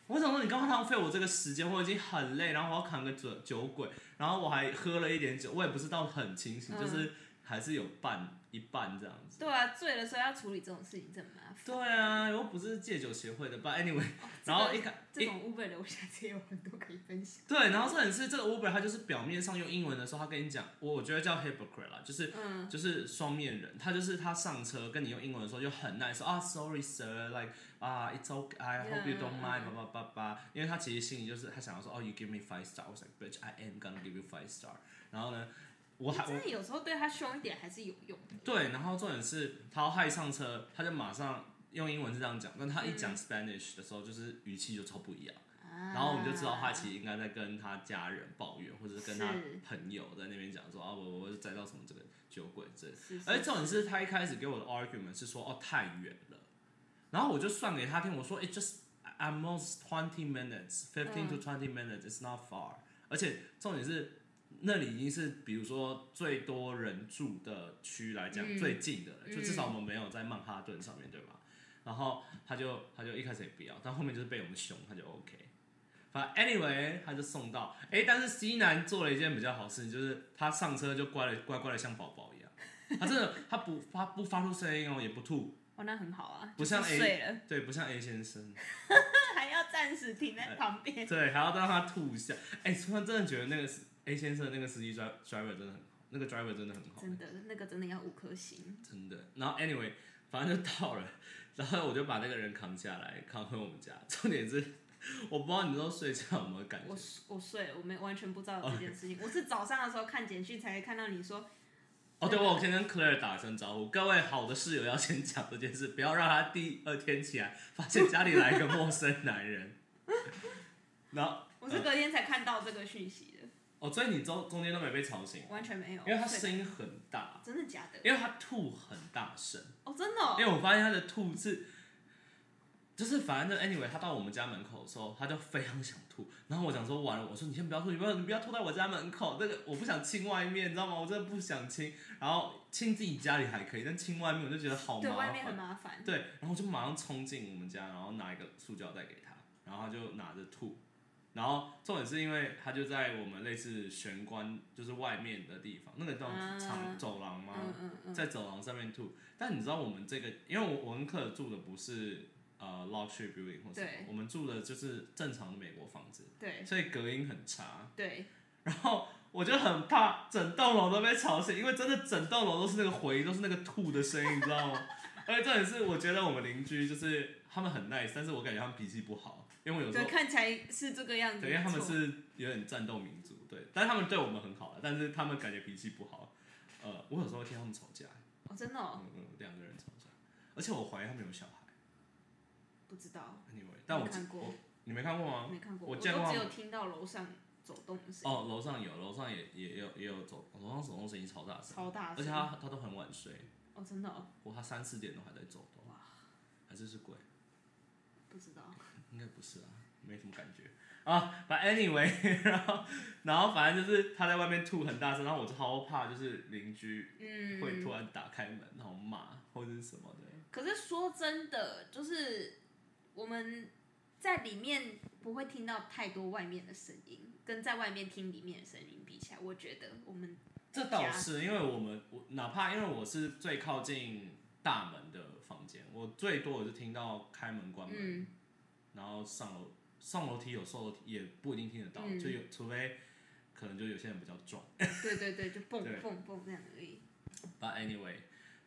我想说你刚刚浪费我这个时间，我已经很累，然后我要扛个酒酒鬼，然后我还喝了一点酒，我也不是到很清醒，嗯。就是还是有半一半这样子。对啊，醉的时候要处理这种事情真的麻烦。对啊，又不是戒酒协会的，But anyway，然后一开一这种 Uber 的，我下次也有很多可以分享。对，然后重点是这个 Uber 他就是表面上用英文的时候，他跟你讲，我我觉得叫 hypocrite 啦，就是嗯，就是双面人，他就是他上车跟你用英文的时候就很 nice，说啊 sorry sir，like 啊 it's okay，I hope you don't mind，叭叭叭叭，因为他其实心里就是他想要说哦 you give me five star，我 was like bitch I am gonna give you five star，然后呢，我还我真的有时候对他凶一点还是有用的。对，然后重点是他要害上车，他就马上用英文是这样讲，但他一讲 Spanish 的时候，就是语气就超不一样。然后我们就知道他其实应该在跟他家人抱怨，或者是跟他朋友在那边讲说啊，我我载到什么这个酒鬼这。而且重点是他一开始给我的 argument 是说哦太远了，然后我就算给他听，我说 it just at most twenty minutes, fifteen to twenty minutes, it's not far。而且重点是那里已经是比如说最多人住的区来讲、嗯最近的了，就至少我嗯们没有在曼哈顿上面对吧？然后他就他就一开始也不要，但后面就是被我们凶，他就 OK。反正 anyway 他就送到，哎、但是 C 男做了一件比较好事情，就是他上车就乖了乖乖的像宝宝一样，他真的 他不他不发出声音哦，也不吐，哦，那很好啊，不像 A 对，不像 A 先生，还要暂时停在旁边。对，还要让他吐一下。哎、突然真的觉得那个司 A 先生那个司机 driver 真的很好，那个 driver 真的很好，真的，那个真的要五颗星。真的。然后 anyway，反正就到了，然后我就把那个人扛下来，扛回我们家。重点是，我不知道你都睡觉有没有感觉我，我睡了，我没完全不知道有这件事情。我是早上的时候看简讯才看到你说，哦，对，我先跟 Claire 打声招呼。各位好的室友要先讲这件事，不要让他第二天起来发现家里来一个陌生男人。然后，我是隔天才看到这个讯息的，哦，所以你中中间都没被吵醒，完全没有。因为他睡声音很大，真的假的？因为他吐很大声，哦，真的、哦因。为我发现他的吐是，就是反正 anyway，他到我们家门口的时候，他就非常想吐。然后我想说完了，我说你先不要吐，你不要你不要吐在我家门口，这个我不想亲外面，你知道吗？我真的不想亲。然后亲自己家里还可以，但亲外面我就觉得好对，麻外面很烦。麻烦。对，然后我就马上冲进我们家，然后拿一个塑胶袋给他，然后他就拿着吐。然后重点是因为它就在我们类似玄关，就是外面的地方，那个叫嗯长走廊吗？在走廊上面吐。但你知道我们这个，因为我我跟克尔住的不是呃 luxury building 或什么，我们住的就是正常的美国房子，对所以隔音很差。对，然后我就很怕整栋楼都被吵醒，因为真的整栋楼都是那个回音，都是那个吐的声音，你知道吗？而且重点是，我觉得我们邻居就是他们很 nice，但是我感觉他们脾气不好，因为有时对，候看起来是这个样子。对，因为他们是有点战斗民族，对，但是他们对我们很好，但是他们感觉脾气不好。呃，我有时候会听他们吵架。哦，真的哦，嗯嗯，两个人吵架，而且我怀疑他们有小孩。不知道，Anyway，但我没看过我你没看过吗？没看过，我我见过都只有听到楼上走动的声音，哦，楼上有，楼上也也有也有走，楼上走动声音超大声，超大声。而且他他都很晚睡，哦，真的哦，我他三四点都还在走动，还是是鬼？不知道。应该不是啊，没什么感觉啊。反正 anyway，然后然后反正就是他在外面吐很大声，然后我超怕就是邻居嗯。会突然打开门然后骂或者是什么的。可是说真的，就是我们在里面不会听到太多外面的声音，跟在外面听里面的声音比起来，我觉得我们这倒是，因为我们我哪怕因为我是最靠近大门的房间，我最多我是听到开门关门，嗯然后上楼上楼梯有时候也不一定听得到，嗯。就有除非可能就有些人比较壮。对对对，就蹦对。蹦蹦那样而已。But anyway，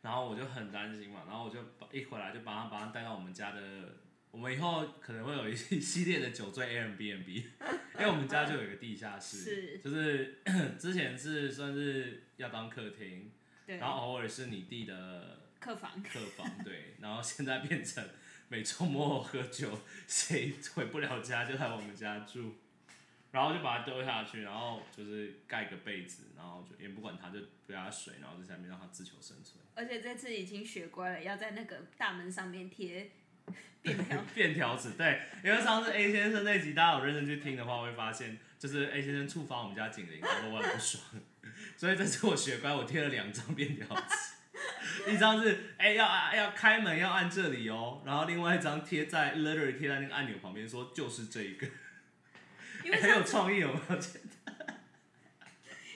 然后我就很担心嘛，然后我就把一回来就把他把他带到我们家的，我们以后可能会有一系列的酒醉 Airbnb，因为我们家就有一个地下室，是。就是 之前是算是要当客厅，对，然后偶尔是你弟的客房。客房，对，然后现在变成每周末喝酒，谁回不了家就来我们家住，然后就把它丢下去，然后就是盖个被子，然后就也不管它，就给它水，然后在下面让它自求生存。而且这次已经学乖了，要在那个大门上面贴 便条。便条纸，对，因为上次 A 先生那集大家有认真去听的话，会发现就是 A 先生触发我们家警铃，然后我很不爽，所以这次我学乖，我贴了两张便条纸，一张是哎、要按要开门要按这里哦，然后另外一张贴在 literally 贴在那个按钮旁边，说就是这一个，因为哎很有创意，有没有？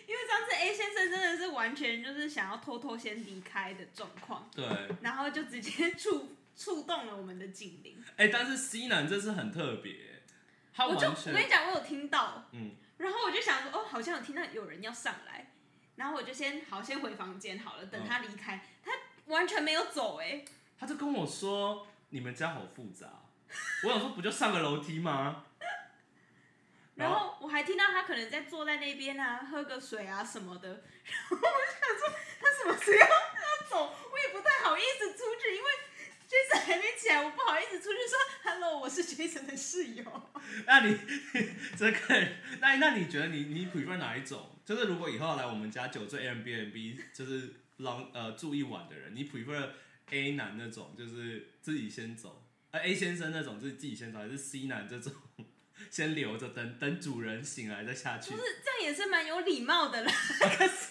因为上次 A 先生真的是完全就是想要偷偷先离开的状况，对，然后就直接触触动了我们的警铃。哎、但是 C 男这是很特别，他我就我跟你讲，我有听到，嗯，然后我就想说，哦，好像有听到有人要上来，然后我就先好先回房间好了，等他离开，他完全没有走、哎，他就跟我说你们家好复杂，我想说不就上个楼梯吗？然后我还听到他可能在坐在那边啊，喝个水啊什么的，然后我就想说，他什么时候要走，我也不太好意思出去，因为 Jason 还没起来，我不好意思出去说 “hello”，我是 Jason 的室友。那你 这个，那那你觉得你你 prefer 哪一种？就是如果以后要来我们家酒醉 Airbnb，就是 long 呃住一晚的人，你 prefer A 男那种，就是自己先走，呃 A 先生那种就是自己先走，还是 C 男这种先留着等等主人醒来再下去不？是，这样也是蛮有礼貌的啦。可是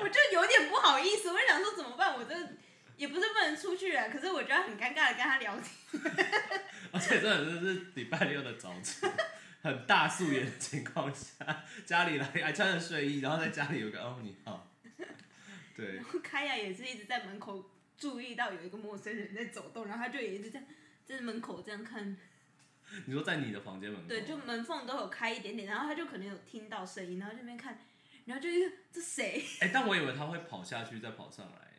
我就有点不好意思，我就想说怎么办？我这也不是不能出去啊，可是我觉得很尴尬的跟他聊天。而且这真的是礼拜六的早晨，很大素颜的情况下，家里来还穿着睡衣，然后在家里有个哦你好，对然，后开亚也是一直在门口注意到有一个陌生人在走动，然后他就也一直这样在门口这样看，你说在你的房间门口？对，就门缝都有开一点点，然后他就可能有听到声音，然后就那边看，然后就一个这谁？哎、但我以为他会跑下去再跑上来，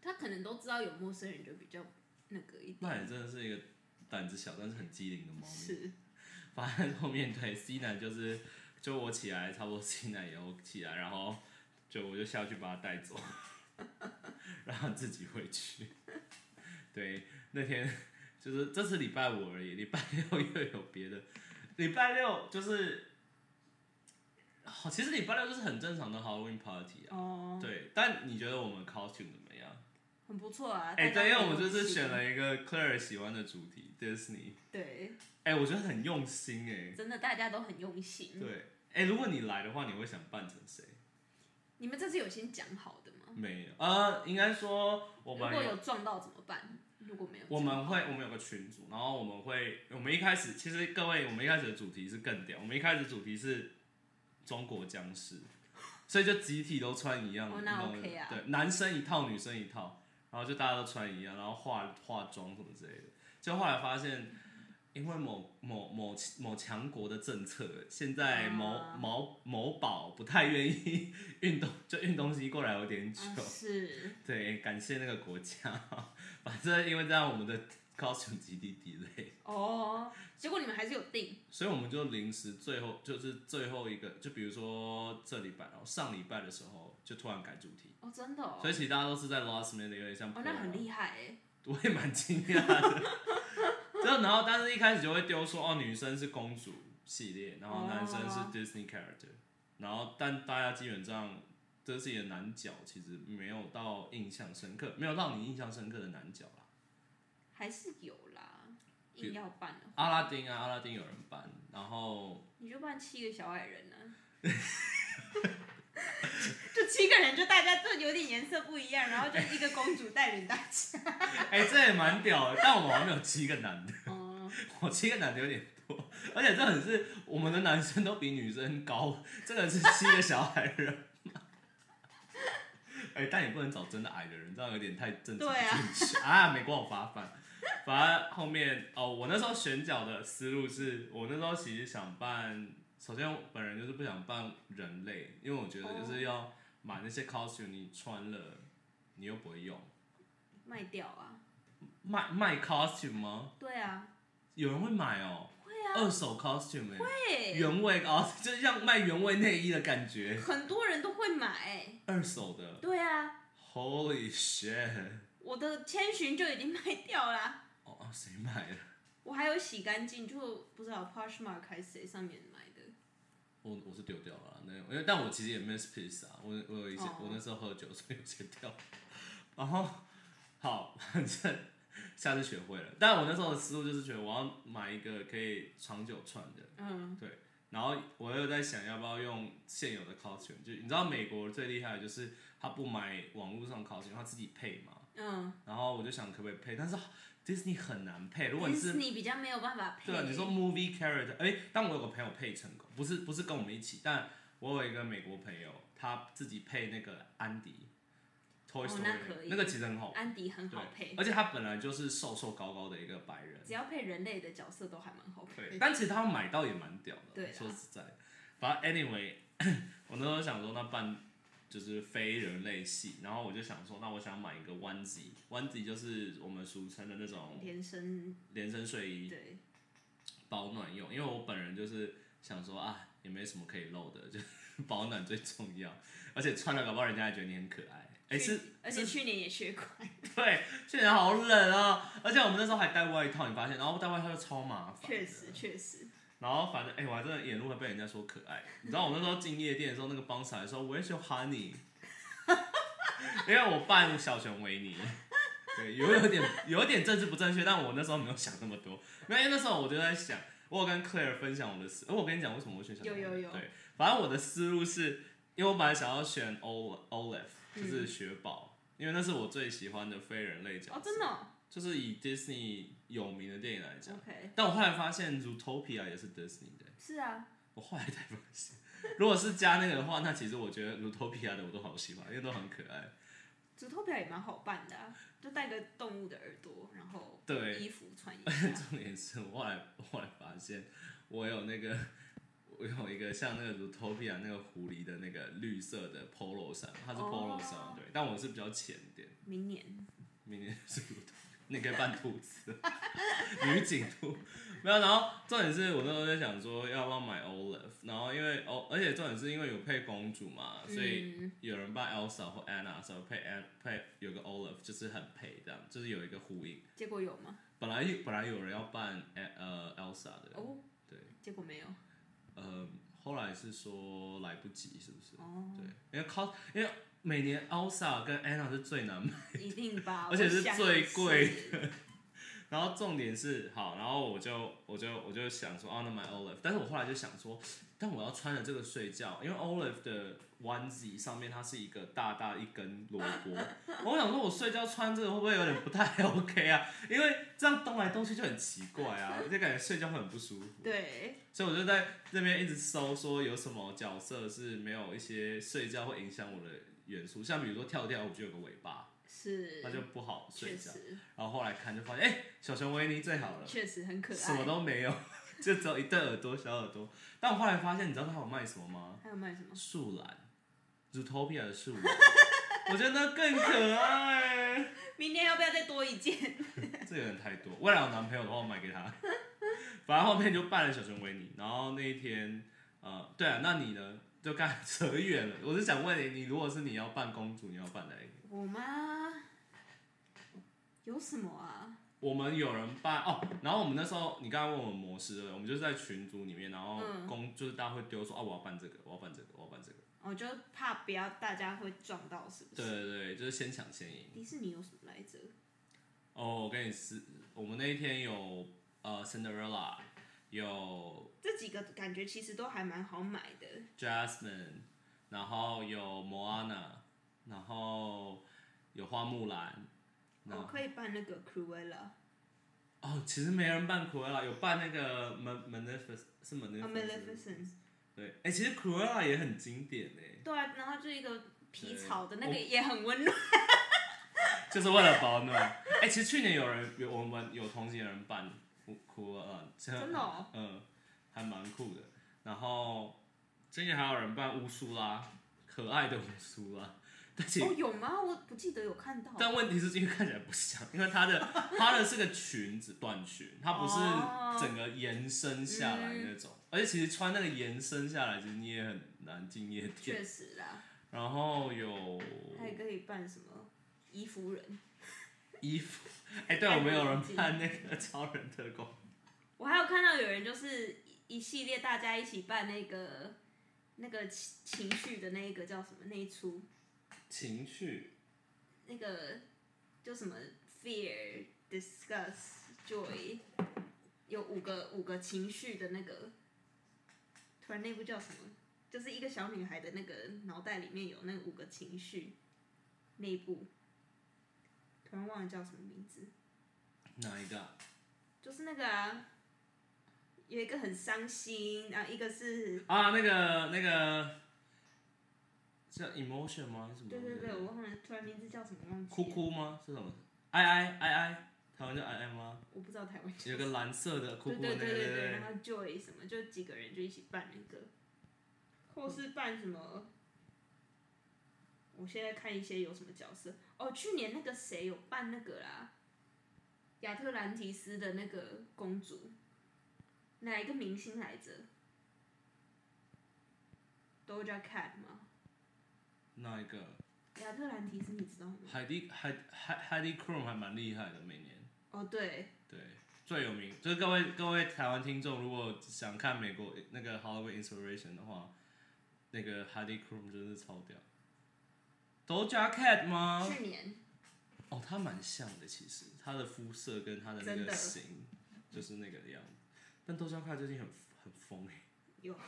他可能都知道有陌生人，就比较那个一点。那也真的是一个胆子小但是很机灵的猫咪。是，反正后面对 C 男就是，就我起来，差不多 C 男也有起来，然后就我就下去把他带走，让他自己回去。对，那天就是这是礼拜五而已，礼拜六又有别的，礼拜六就是，好，其实礼拜六就是很正常的 Halloween party 啊。哦，对，但你觉得我们 costume 怎么样？很不错啊。哎、对，因为我们就是选了一个 Claire 喜欢的主题，Disney。对，哎、我觉得很用心哎、真的大家都很用心。对，哎、如果你来的话，你会想扮成谁？你们这次有先讲好的吗？没有，呃，应该说我们如果们有有撞到怎么办？如果没有，我们会我们有个群组，然后我们会我们一开始其实各位我们一开始的主题是更屌，我们一开始主题是中国僵尸，所以就集体都穿一样的，哦那 OK 啊对，男生一套，女生一套，然后就大家都穿一样，然后化化妆什么之类的，就后来发现。因为某某某某强国的政策，现在某、啊。某某宝不太愿意运动，就运东西过来有点久。啊是。对，感谢那个国家。反正因为这样，我们的 costume 极地 delay，哦，结果你们还是有定。所以我们就临时最后就是最后一个，就比如说这礼拜，然后上礼拜的时候就突然改主题，哦，真的哦，所以其实大家都是在 last minute 有点像哦，那很厉害哎，我也蛮惊讶的。就，然后但是一开始就会丢说哦，女生是公主系列，然后男生是哦 Disney character，、然后但大家基本上这自己的男角其实没有到印象深刻，没有让你印象深刻的男角啦。还是有啦，硬要办的，阿拉丁啊，阿拉丁有人扮，然后你就办七个小矮人呢、就七个人，就大家就有点颜色不一样，然后就一个公主带领大家。哎、这也蛮屌的，但我们好像没有七个男的，嗯，我七个男的有点多，而且这很是我们的男生都比女生高，这个是七个小矮人。哎、但也不能找真的矮的人，这样有点太正常对啊啊！没关我发饭。反而后面哦，我那时候选角的思路是，我那时候其实想扮，首先我本人就是不想扮人类，因为我觉得就是要买那些 costume，你穿了你又不会用，卖掉啊？卖卖 costume 吗？对啊，有人会买哦，会啊，二手 costume 哎、会，原味 costume 就是像卖原味内衣的感觉，很多人都会买。二手的对啊，，Holy shit！我的千寻就已经卖掉啦。哦哦，谁买的？我还有洗干净，就不知道 Poshmark 还是谁上面的。我我是丢掉了啦，那因为但我其实也 miss piece 啊，我我有一些、哦我那时候喝酒，所以有些掉。然后好，反正下次学会了。但我那时候的思路就是觉得我要买一个可以长久穿的，嗯，对然后我又在想要不要用现有的 costume，就你知道美国最厉害的就是他不买网络上 costume，他自己配嘛。嗯，然后我就想可不可以配，但是 Disney 很难配。如果你是 Disney 比较没有办法配。对啊，你说 movie character，哎，但我有个朋友配成功，不是不是跟我们一起，但我有一个美国朋友，他自己配那个安迪，Toy 哦 Story，、那个其实很好，安迪很好配，，而且他本来就是瘦瘦高高的一个白人，只要配人类的角色都还蛮好对，配。但其实他买到也蛮屌的，说实在，反正 anyway，我那时候想说那扮就是非人类系，然后我就想说，那我想买一个 onesie，onesie 就是我们俗称的那种连身连身睡衣，对，保暖用，因为我本人就是想说啊，也没什么可以露的，就 保暖最重要，而且穿了搞不好人家还觉得你很可爱。哎、去是，而且去年也缺款。对，去年好冷啊，而且我们那时候还带外套，你发现，然后带外套就超麻烦。确实。确实，然后反正哎、我还真的沿路会被人家说可爱。你知道我那时候进夜店的时候，那个帮仔说 Where's your honey？因为我扮小熊维尼。对，有有点有一点政治不正确，但我那时候没有想那么多。没有，因为那时候我就在想，我有跟 Claire 分享我的思，呃我跟你讲为什么我会选小熊维尼。有有有对，反正我的思路是，因为我本来想要选 O Olaf，就是雪宝，因为那是我最喜欢的非人类角色。哦，真的哦就是以 Disney 有名的电影来讲，，OK，但我后来发现 Zootopia 也是 Disney 的。是啊，我后来才发现，如果是加那个的话，那其实我觉得 Zootopia 的我都好喜欢，因为都很可爱。Zootopia 也蛮好办的、啊，就戴个动物的耳朵，然后对衣服穿一下。重点是我后来我后来发现，我有那个我有一个像那个 Zootopia 那个狐狸的那个绿色的 polo 衫，它是 polo 衫、哦对，但我是比较浅一点。明年明年是 Zootopia，你可以扮兔子，女警兔。没有，然后重点是我那时候在想说要不要买 Olive，然后因为哦，而且重点是因为有配公主嘛，所以嗯有人扮 Elsa 或 Anna 的时候配 An 配有个 Olive，就是很配这样，就是有一个呼应。结果有吗？本来本来有人要扮呃 Elsa 的，哦，对，结果没有。呃，后来是说来不及，是不是？哦，对，因为 cos 因为每年 Elsa 跟 Anna 是最难买，一定吧，而且是最贵的。然后重点是好，然后我就我就我就想说，哦，那买 Olive，但是我后来就想说，但我要穿着这个睡觉，因为 Olive 的 onesie 上面它是一个大大一根萝卜，我想说我睡觉穿这个会不会有点不太 OK 啊？因为这样动来动去就很奇怪啊，就感觉睡觉会很不舒服。对，所以我就在那边一直搜，说有什么角色是没有一些睡觉会影响我的元素，像比如说跳跳，我就有个尾巴，是，那就不好睡觉。然后后来看就发现，哎、小熊维尼最好了，确实很可爱。什么都没有，就只有一对耳朵，小耳朵。但我后来发现，你知道他有卖什么吗？还有卖什么？树懒，Zootopia 的树懒，我觉得那更可爱。明天要不要再多一件？这有点太多。未来有男朋友的话，我买给他。反正后面就扮了小熊维尼，然后那一天，呃，对啊，那你呢？就刚才扯远了。我是想问你，你如果是你要扮公主，你要扮哪一个？我吗？有什么啊？我们有人办哦，然后我们那时候你刚刚问我们模式？我们就是在群组里面，然后嗯公、就是大家会丢说啊，我要办这个，我要办这个，我要办这个。我就怕不要大家会撞到，是不对是？对对对，就是先抢先赢。迪士尼有什么来着？哦，我跟你是，我们那一天有呃 Cinderella，有这几个感觉其实都还蛮好买的。Jasmine，然后有 Moana，然后有花木兰，我可以扮那个 Cruella，哦，其实没人扮 Cruella，有扮那个 Man Maleficent 是 Maleficent，、啊 Maleficent，对，哎、其实 Cruella 也很经典哎，对啊，然后就一个皮草的那个也很温暖。就是为了保暖。哎、其实去年有人有我们有同行的人扮 Cruella，真真的哦？嗯，还蛮酷的。然后今年还有人扮乌苏拉，可爱的乌苏拉，哦，有吗？我不记得有看到。但问题是因为看起来不像，因为它的它的是个裙子短裙，它不是哦整个延伸下来那种，而且其实穿那个延伸下来，其实你也很难进夜店。确实啦，然后有还可以扮什么衣服人？衣服，哎、对，我们有人扮那个超人特工，我还有看到有人就是一一系列大家一起扮那个那个情情绪的那一个叫什么那一出情绪，那个就什么 fear disgust joy 有五个五个情绪的那个，突然那部叫什么？就是一个小女孩的那个脑袋里面有那五个情绪，那一部突然忘了叫什么名字。哪一个啊、就是那个啊，有一个很伤心，然后一个是，啊？那个那个叫 emotion 吗？什么？对对对，我忘了，突然名字叫什么忘记了哭，哭吗？是什么？哀哀哀哀，台湾叫哀哀吗？我不知道台湾叫有个蓝色的哭对哭的那个，对对对对，对然后 Joy 什么，就几个人就一起办那个，或是办什么。我现在看一些有什么角色哦，去年那个谁有办那个啦，亚特兰提斯的那个公主，哪一个明星来着？Doja Cat 吗？那一个亚特兰提斯你知道吗？海蒂海海海蒂 Chrome 还蛮厉害的，每年哦，对，对最有名就是各位各位台湾听众，如果想看美国那个 Halloween Inspiration 的话，那个 Heidi Klum 真是超屌。Doja Cat 吗？去年哦，他蛮像的，其实他的肤色跟他的那个的型就是那个样子。但 Doja Cat 最近很很疯哎，有。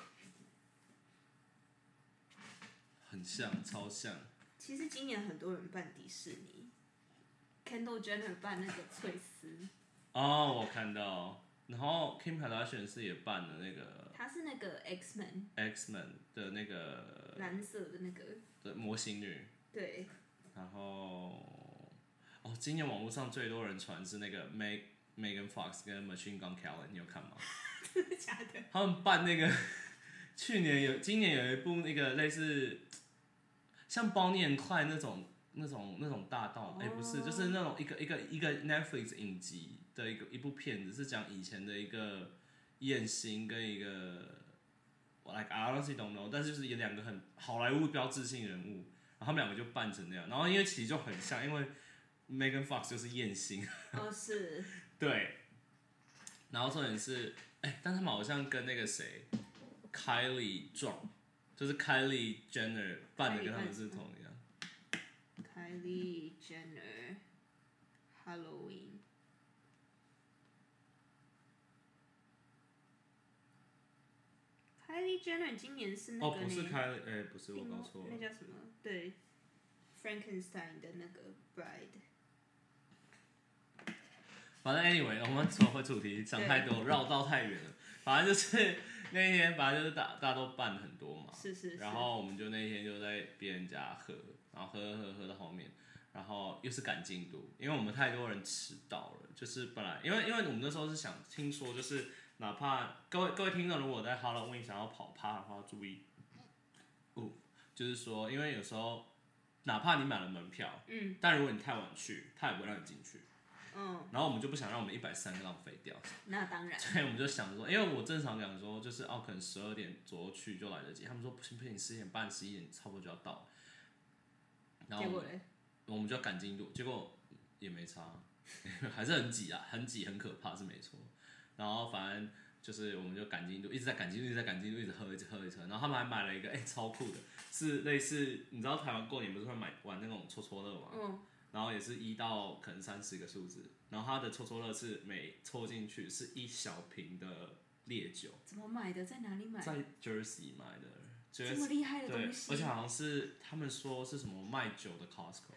很像，超像。其实今年很多人办迪士尼，Kendall Jenner 办那个翠丝，哦，我看到。然后 Kim Kardashian 是也办了那个他是那个 X Men X Men 的那个蓝色的那个，的模型女，对，然后哦今年网络上最多人传是那个 Meg Megan Fox 跟 Machine Gun Kelly，你有看吗？真的假的？他们办那个 去年有，今年有一部那个类似像 Bonnie and Clyde 那种那种那种大道，哎、不是，就是那种一个一个一个 Netflix 影集的一个一部片子，是讲以前的一个艳星跟一个我 like I honestly don't know，但是就是有两个很好莱坞标志性人物，然后他们两个就扮成那样，然后因为其实就很像，因为 Megan Fox 就是艳星。哦，是。对，然后重点是，哎、但他们好像跟那个谁，Kylie 撞，就是 Kylie Jenner 扮的跟他们是同一样。Kylie Jenner Halloween。Kylie Jenner 今年是那个哦，不是 Kylie，哎、不是，我搞错了那。叫什么？对，Frankenstein 的那个 Bride。反正 anyway，我们走回主题，讲太多，绕道太远了。反正就是那一天，反正就是大大家都办很多嘛，是是是。然后我们就那一天就在别人家喝，然后喝喝喝到后面，然后又是赶进度，因为我们太多人迟到了。就是本来因为因为我们那时候是想听说，就是哪怕各位各位听众如果在 Halloween 想要跑趴的话，注意，哦，就是说，因为有时候哪怕你买了门票，嗯但如果你太晚去，他也不会让你进去。嗯，然后我们就不想让我们一百三浪费掉，那当然。所以我们就想说，因为我正常讲说，就是哦，可能十二点左右去就来得及。他们说不行不行，十点半、十一点差不多就要到。然后我们结果嘞，我们就要赶进度，结果也没差，还是很挤啊，很挤，很可怕是没错。然后反正就是我们就赶进度，一直在赶进度，一直在赶进度，一直喝，一直喝，一直喝。然后他们还买了一个，哎、超酷的，是类似你知道台湾过年不是会买玩那种戳戳乐吗？嗯，然后也是一到可能三十个数字，然后它的抽抽乐是每抽进去是一小瓶的烈酒，怎么买的？在哪里买？在 Jersey 买的这么厉害的对，东西。而且好像是他们说是什么卖酒的 Costco，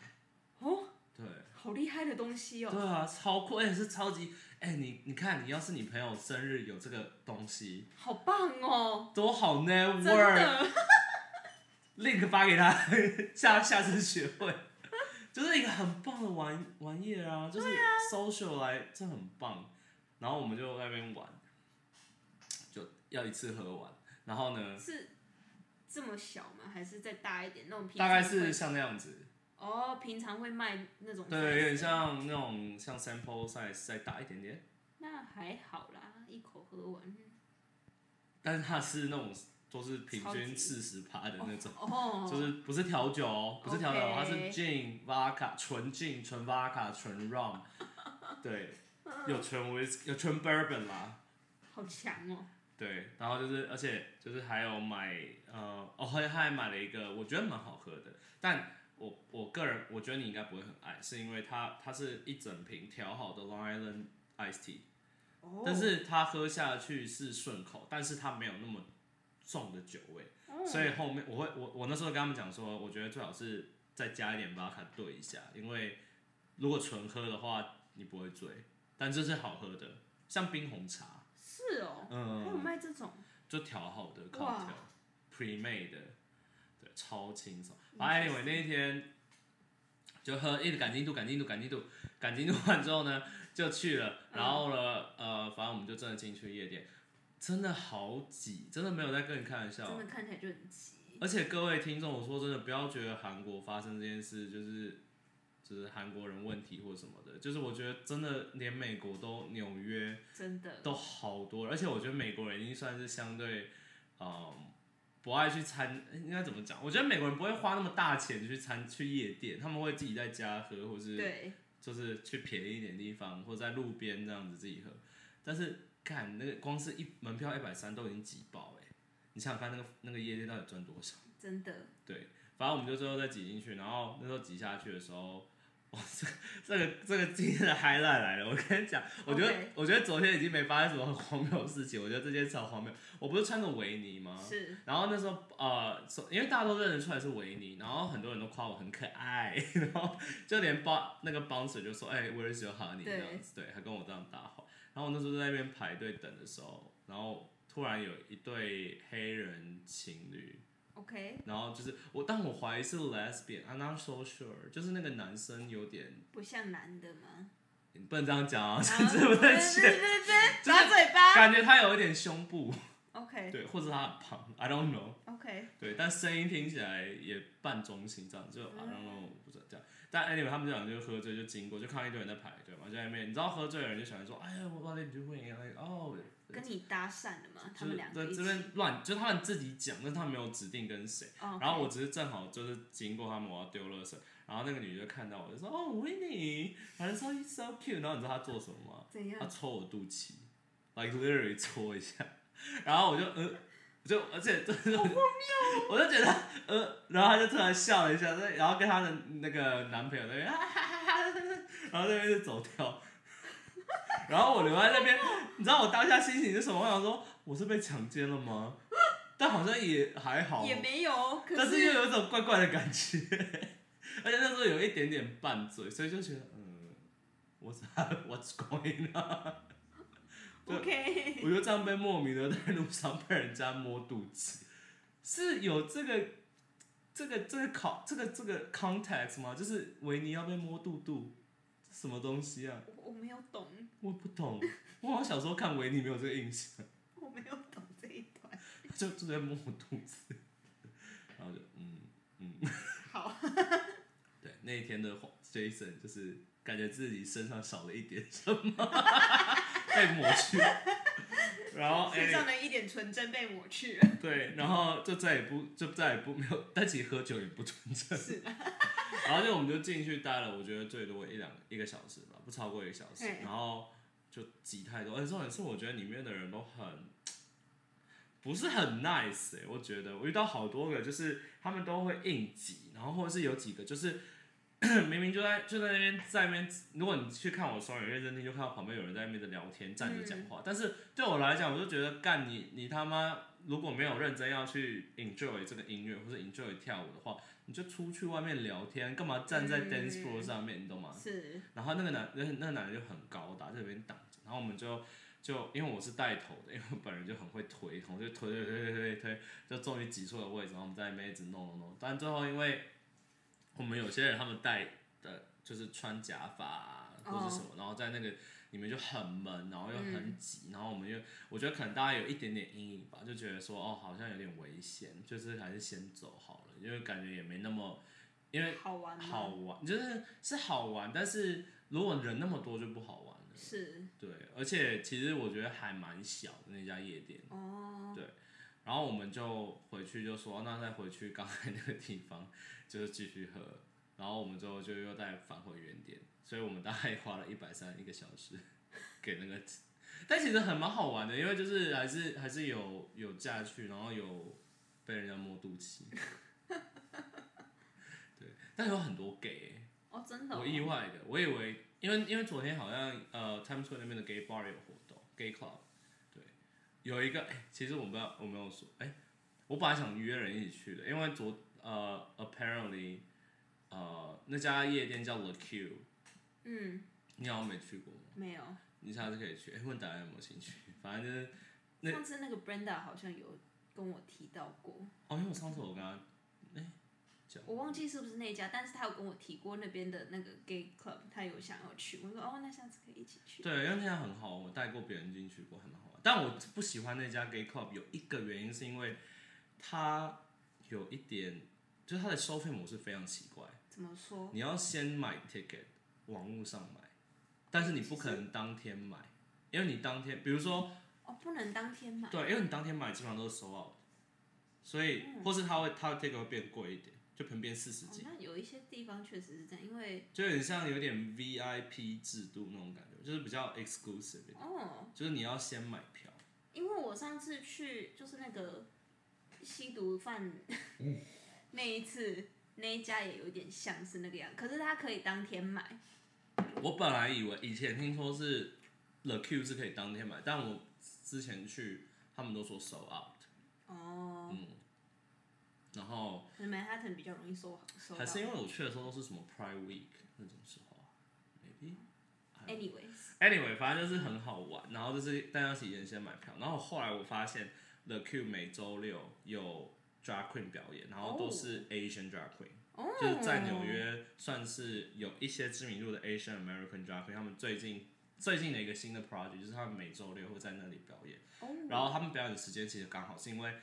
哦，对，好厉害的东西哦。对啊，超酷，而且是超级，哎、你你看，你要是你朋友生日有这个东西，好棒哦！多好真 network，link 的。发给他，下下次学会。就是一个很棒的玩玩意儿啊，就是 social 来，这很棒。然后我们就在那边玩，就要一次喝完。然后呢，是这么小吗？还是再大一点？那种平大概是像那样子，哦，平常会卖那种。对，有点。像那种像 sample size 再大一点点，那还好啦，一口喝完。但是它是那种都是平均四十趴的那种。哦。就是不是调酒哦，不是调酒哦，它是 gin、vodka、纯 gin、纯 vodka、纯 rum，对，有纯 whis 有纯 bourbon 啦，好强哦。对，然后就是而且就是还有买呃，哦，还他还买了一个我觉得蛮好喝的，但我我个人我觉得你应该不会很爱，是因为它它是一整瓶调好的 Long Island iced tea，哦。但是它喝下去是顺口，但是它没有那么重的酒味。哦所以后面我会我我那时候跟他们讲说，我觉得最好是再加一点 vodka 兑一下，因为如果纯喝的话你不会醉，但这是好喝的，像冰红茶，是哦。嗯还有嗯，卖这种。就调好的 cocktail，pre made 的，对，超轻松。反正 anyway 那一天就喝，一直赶进度，赶进度，赶进度，赶进度完之后呢，就去了，然后呢，呃，反正我们就真的进去夜店，真的好挤，真的没有在跟你开玩笑。真的看起来就很挤。而且各位听众，我说真的，不要觉得韩国发生这件事就是就是韩国人问题或什么的，就是我觉得真的连美国都纽约真的。都好多，而且我觉得美国人已经算是相对嗯不爱去参，应该怎么讲？我觉得美国人不会花那么大钱去参去夜店，他们会自己在家喝，或是对。就是去便宜一点地方，或者在路边这样子自己喝。但是看那个光是一门票一百三都已经挤爆哎、你想想看那个那个夜店到底赚多少？真的。对反正我们就最后再挤进去，然后那时候挤下去的时候，哇，这个这个这个今天的 highlight 来了。我跟你讲，我觉得我觉得昨天已经没发生什么很荒谬的事情，我觉得这件事超荒谬。我不是穿着维尼吗？是。然后那时候呃，因为大家都认得出来是维尼，然后很多人都夸我很可爱，然后就连包那个 bouncer 就说：“哎、w h e r e is your honey？” 这对样子，对，还跟我这样搭话。然后我那时候在那边排队等的时候，然后突然有一对黑人情侣 OK，然后就是我，但我怀疑是 lesbian，I'm not so sure，就是那个男生有点，不像男的吗？你不能这样讲啊，啊甚至不能对切，对对对，就是打嘴巴。感觉他有一点胸部，OK 对，或者他很胖，I don't know，OK，对，但声音听起来也半中性这样，就 I don't know，不知道这样。但 anyway，他们这两个就喝醉就经过，就看到一堆人在排队嘛，就在那边，你知道喝醉的人就喜欢说，哎呀，我 why did you win？哦，跟你搭讪的嘛，他们两个在这。边乱，就是他们自己讲，但是他们没有指定跟谁。哦然后我只是正好就是经过他们，我要丢垃圾，然后那个女的就看到我就说，哦，Winnie，然后就说 you so cute，然后你知道她做什么吗？怎样？她戳我肚脐，like literally 戳一下，然后我就呃，就而且就是 我就觉得呃，然后他就突然笑了一下，然后跟他的那个男朋友那边，哈哈哈哈然后那边就走掉。然后我留在那边，你知道我当下心情是什么？我想说我是被强奸了吗？但好像也还好，也没有，可但是又有一种怪怪的感觉，而且那时候有一点点拌嘴，所以就觉得嗯，what's what's going on？就 OK，我就这样被莫名的在路上被人家摸肚子，是有这个这个这个考这个这个 context 吗？就是维尼要被摸肚肚，什么东西啊？我我没有懂，我不懂，我好像小时候看维尼没有这个印象，我没有懂这一段。就就在摸我肚子，然后就嗯嗯。好，对，那一天的 Jason 就是感觉自己身上少了一点什么，被抹去，然后身哎、上的一点纯真被抹去。了。对，然后就再也不就再也不没有，但其实喝酒也不纯真，是。的，然后就我们就进去待了，我觉得最多一两一个小时吧，不超过一个小时，然后就挤太多，而且重点是我觉得里面的人都很。不是很 nice 哎、我觉得。我遇到好多个，就是他们都会硬挤，然后或者是有几个就是 明明就在就在那边在那边，如果你去看我双眼认真听，就看到旁边有人在那边的聊天，站着讲话。但是对我来讲，我就觉得干你你他妈如果没有认真要去 enjoy 这个音乐或者 enjoy 跳舞的话，你就出去外面聊天，干嘛站在嗯。dance floor 上面，你懂吗？是。然后那个男那个那个男的就很高大，在那边挡着，然后我们就就因为我是带头的，因为我本人就很会推，我就推推推推推推，就终于挤出了位置，然后我们在那边一直弄弄弄，但最后因为我们有些人他们戴的就是穿假发、啊、或者什么，然后在那个里面就很闷，然后又很挤，然后我们又我觉得可能大家有一点点阴影吧，就觉得说哦好像有点危险，就是还是先走好了，因为感觉也没那么因为好玩？好玩，就是是好玩，但是如果人那么多就不好玩了。是对，而且其实我觉得还蛮小的那家夜店，哦，然后我们就回去就说，那再回去刚才那个地方，就是继续喝，然后我们之后就又再返回原点，所以我们大概花了一百三一个小时 给那个，但其实很蛮好玩的，因为就是还是还是有有嫁去，然后有被人家摸肚脐，对，但有很多 gay 欸、哦，真的哦，我意外的，我以为因为因为昨天好像呃 Times Square 那边的 gay bar 有活动，gay club，对，有一个哎、其实我不知道我没有说哎、我本来想约人一起去的，因为昨呃 apparently 呃那家夜店叫 The Q，嗯，你好像没去过吗？没有。你下次可以去，哎、问大家有没有兴趣，反正就是那上次那个 Brenda 好像有跟我提到过，哦，因为我上次我跟他我忘记是不是那家，但是他有跟我提过那边的那个 gay club，他有想要去。我说哦，那下次可以一起去。对，因为那家很好，我带过别人进去过，很好玩。但我不喜欢那家 gay club 有一个原因是因为它有一点，就是它的收费模式非常奇怪。怎么说？你要先买 ticket，网络上买，但是你不可能当天买，因为你当天，比如说，哦，不能当天买。对，因为你当天买基本上都是 sold out，所以或是它会它的 ticket 会变贵一点，就可能变四十哦几，那有一些地方确实是这样，因为就有点像有点 VIP 制度那种感觉，就是比较 exclusive，一点哦，就是你要先买票。因为我上次去就是那个吸毒犯 那一次，那一家也有点像是那个样，可是它可以当天买。我本来以为以前听说是 The Q 是可以当天买，但我之前去他们都说 sold out，哦，嗯，然后可能 Manhattan 比较容易收收还。是因为我去的时候都是什么 Prime Week 那种时候啊，maybe。Anyways，Anyway，反正就是很好玩，然后就是大家提前先买票，然后后来我发现 The Q 每周六有 drag queen 表演，然后都是 Asian drag queen，、哦，就是在纽约算是有一些知名度的 Asian American drag queen，他们最近最近的一个新的 project 就是他们每周六会在那里表演，哦，然后他们表演的时间其实刚好是因为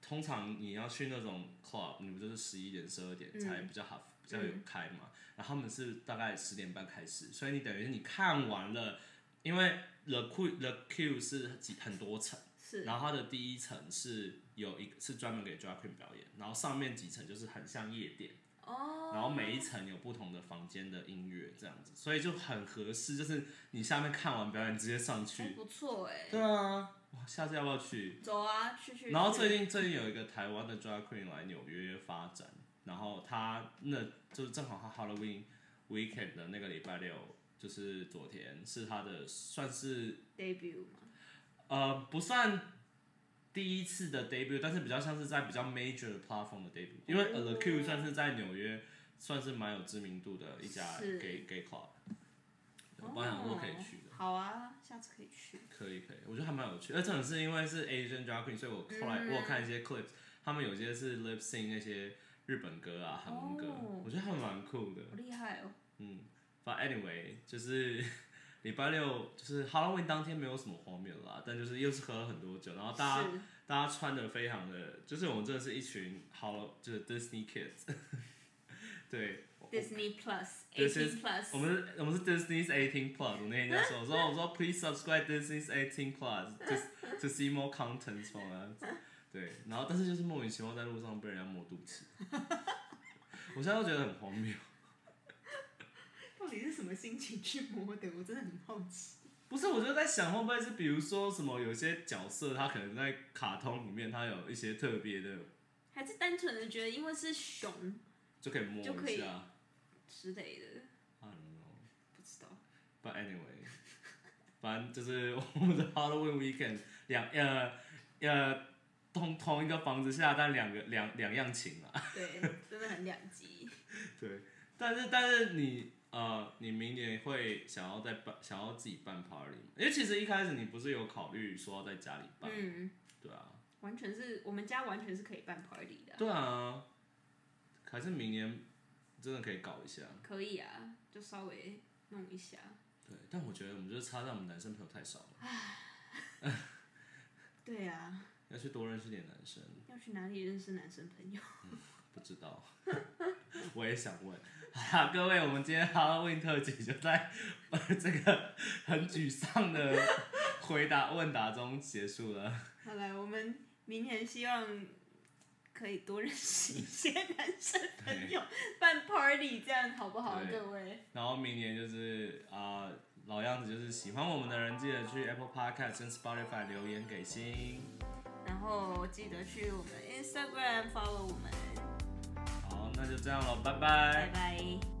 通常你要去那种 club，你不就是十一点十二点才比较好、比较有开嘛，然后他们是大概十点半开始，所以你等于是你看完了，因为 the queue the queue 是几很多层。是。然后它的第一层是有一个是专门给 drag queen 表演，然后上面几层就是很像夜店，哦，然后每一层有不同的房间的音乐这样子，所以就很合适，就是你下面看完表演直接上还去。不错哎，对啊，哇，下次要不要去？走啊，去去。然后最近最近有一个台湾的 drag queen 来纽约发展，然后他那就是正好他 Halloween weekend 的那个礼拜六，就是昨天是他的算是 debut 嘛，呃，不算第一次的 debut，但是比较像是在比较 major 的 platform 的 debut，因为哦 The Q 算是在纽约算是蛮有知名度的一家 gay gay club，我本来想说可以去好啊，下次可以去。可以可以，我觉得还蛮有趣，而且很是因为是 Asian drag queen，所以我后来嗯我有看一些 clips，他们有些是 lip sync 那些日本歌啊、韩文歌哦，我觉得还蛮酷的。好厉害哦！嗯，But anyway，就是礼拜六就是 Halloween 当天没有什么荒谬啦，但就是又是喝了很多酒，然后大家大家穿的非常的，就是我们真的是一群好就是 Disney kids，对。Disney Plus、This Eighteen Plus，我们是我们是 Disney's 18 Plus，我那天就说，我说我说 Please subscribe Disney's 18 Plus to to see more contents from us。对，然后但是就是莫名其妙在路上被人家摸肚脐，我现在都觉得很荒谬。到底是什么心情去摸的？我真的很好奇。不是，我就在想会不会是比如说什么有些角色他可能在卡通里面他有一些特别的，还是单纯的觉得因为是熊就可以摸就可以一下。之类的，I don't know。不知道。But anyway，反正就是我们的 Halloween weekend 两呃呃同同一个房子下，但两个两两样情啊。对，真的很两极。对，但是但是你呃你明年会想要再办想要自己办 party 吗？因为其实一开始你不是有考虑说要在家里办，嗯，对啊，完全是我们家完全是可以办 party 的啊、对啊，还是明年真的可以搞一下。可以啊，就稍微弄一下。对，但我觉得我们就是差在我们男生朋友太少了，对啊，要去多认识点男生。要去哪里认识男生朋友？不知道，我也想问。好啦，各位，我们今天 Halloween 特辑就在呃这个很沮丧的回答问答中结束了。好了，我们明年希望可以多认识一些男生朋友，办 party 这样好不好，对各位？然后明年就是啊、老样子，就是喜欢我们的人记得去 Apple Podcast 跟 Spotify 留言给星。然后记得去我们 Instagram follow 我们，好，那就这样了，拜拜拜。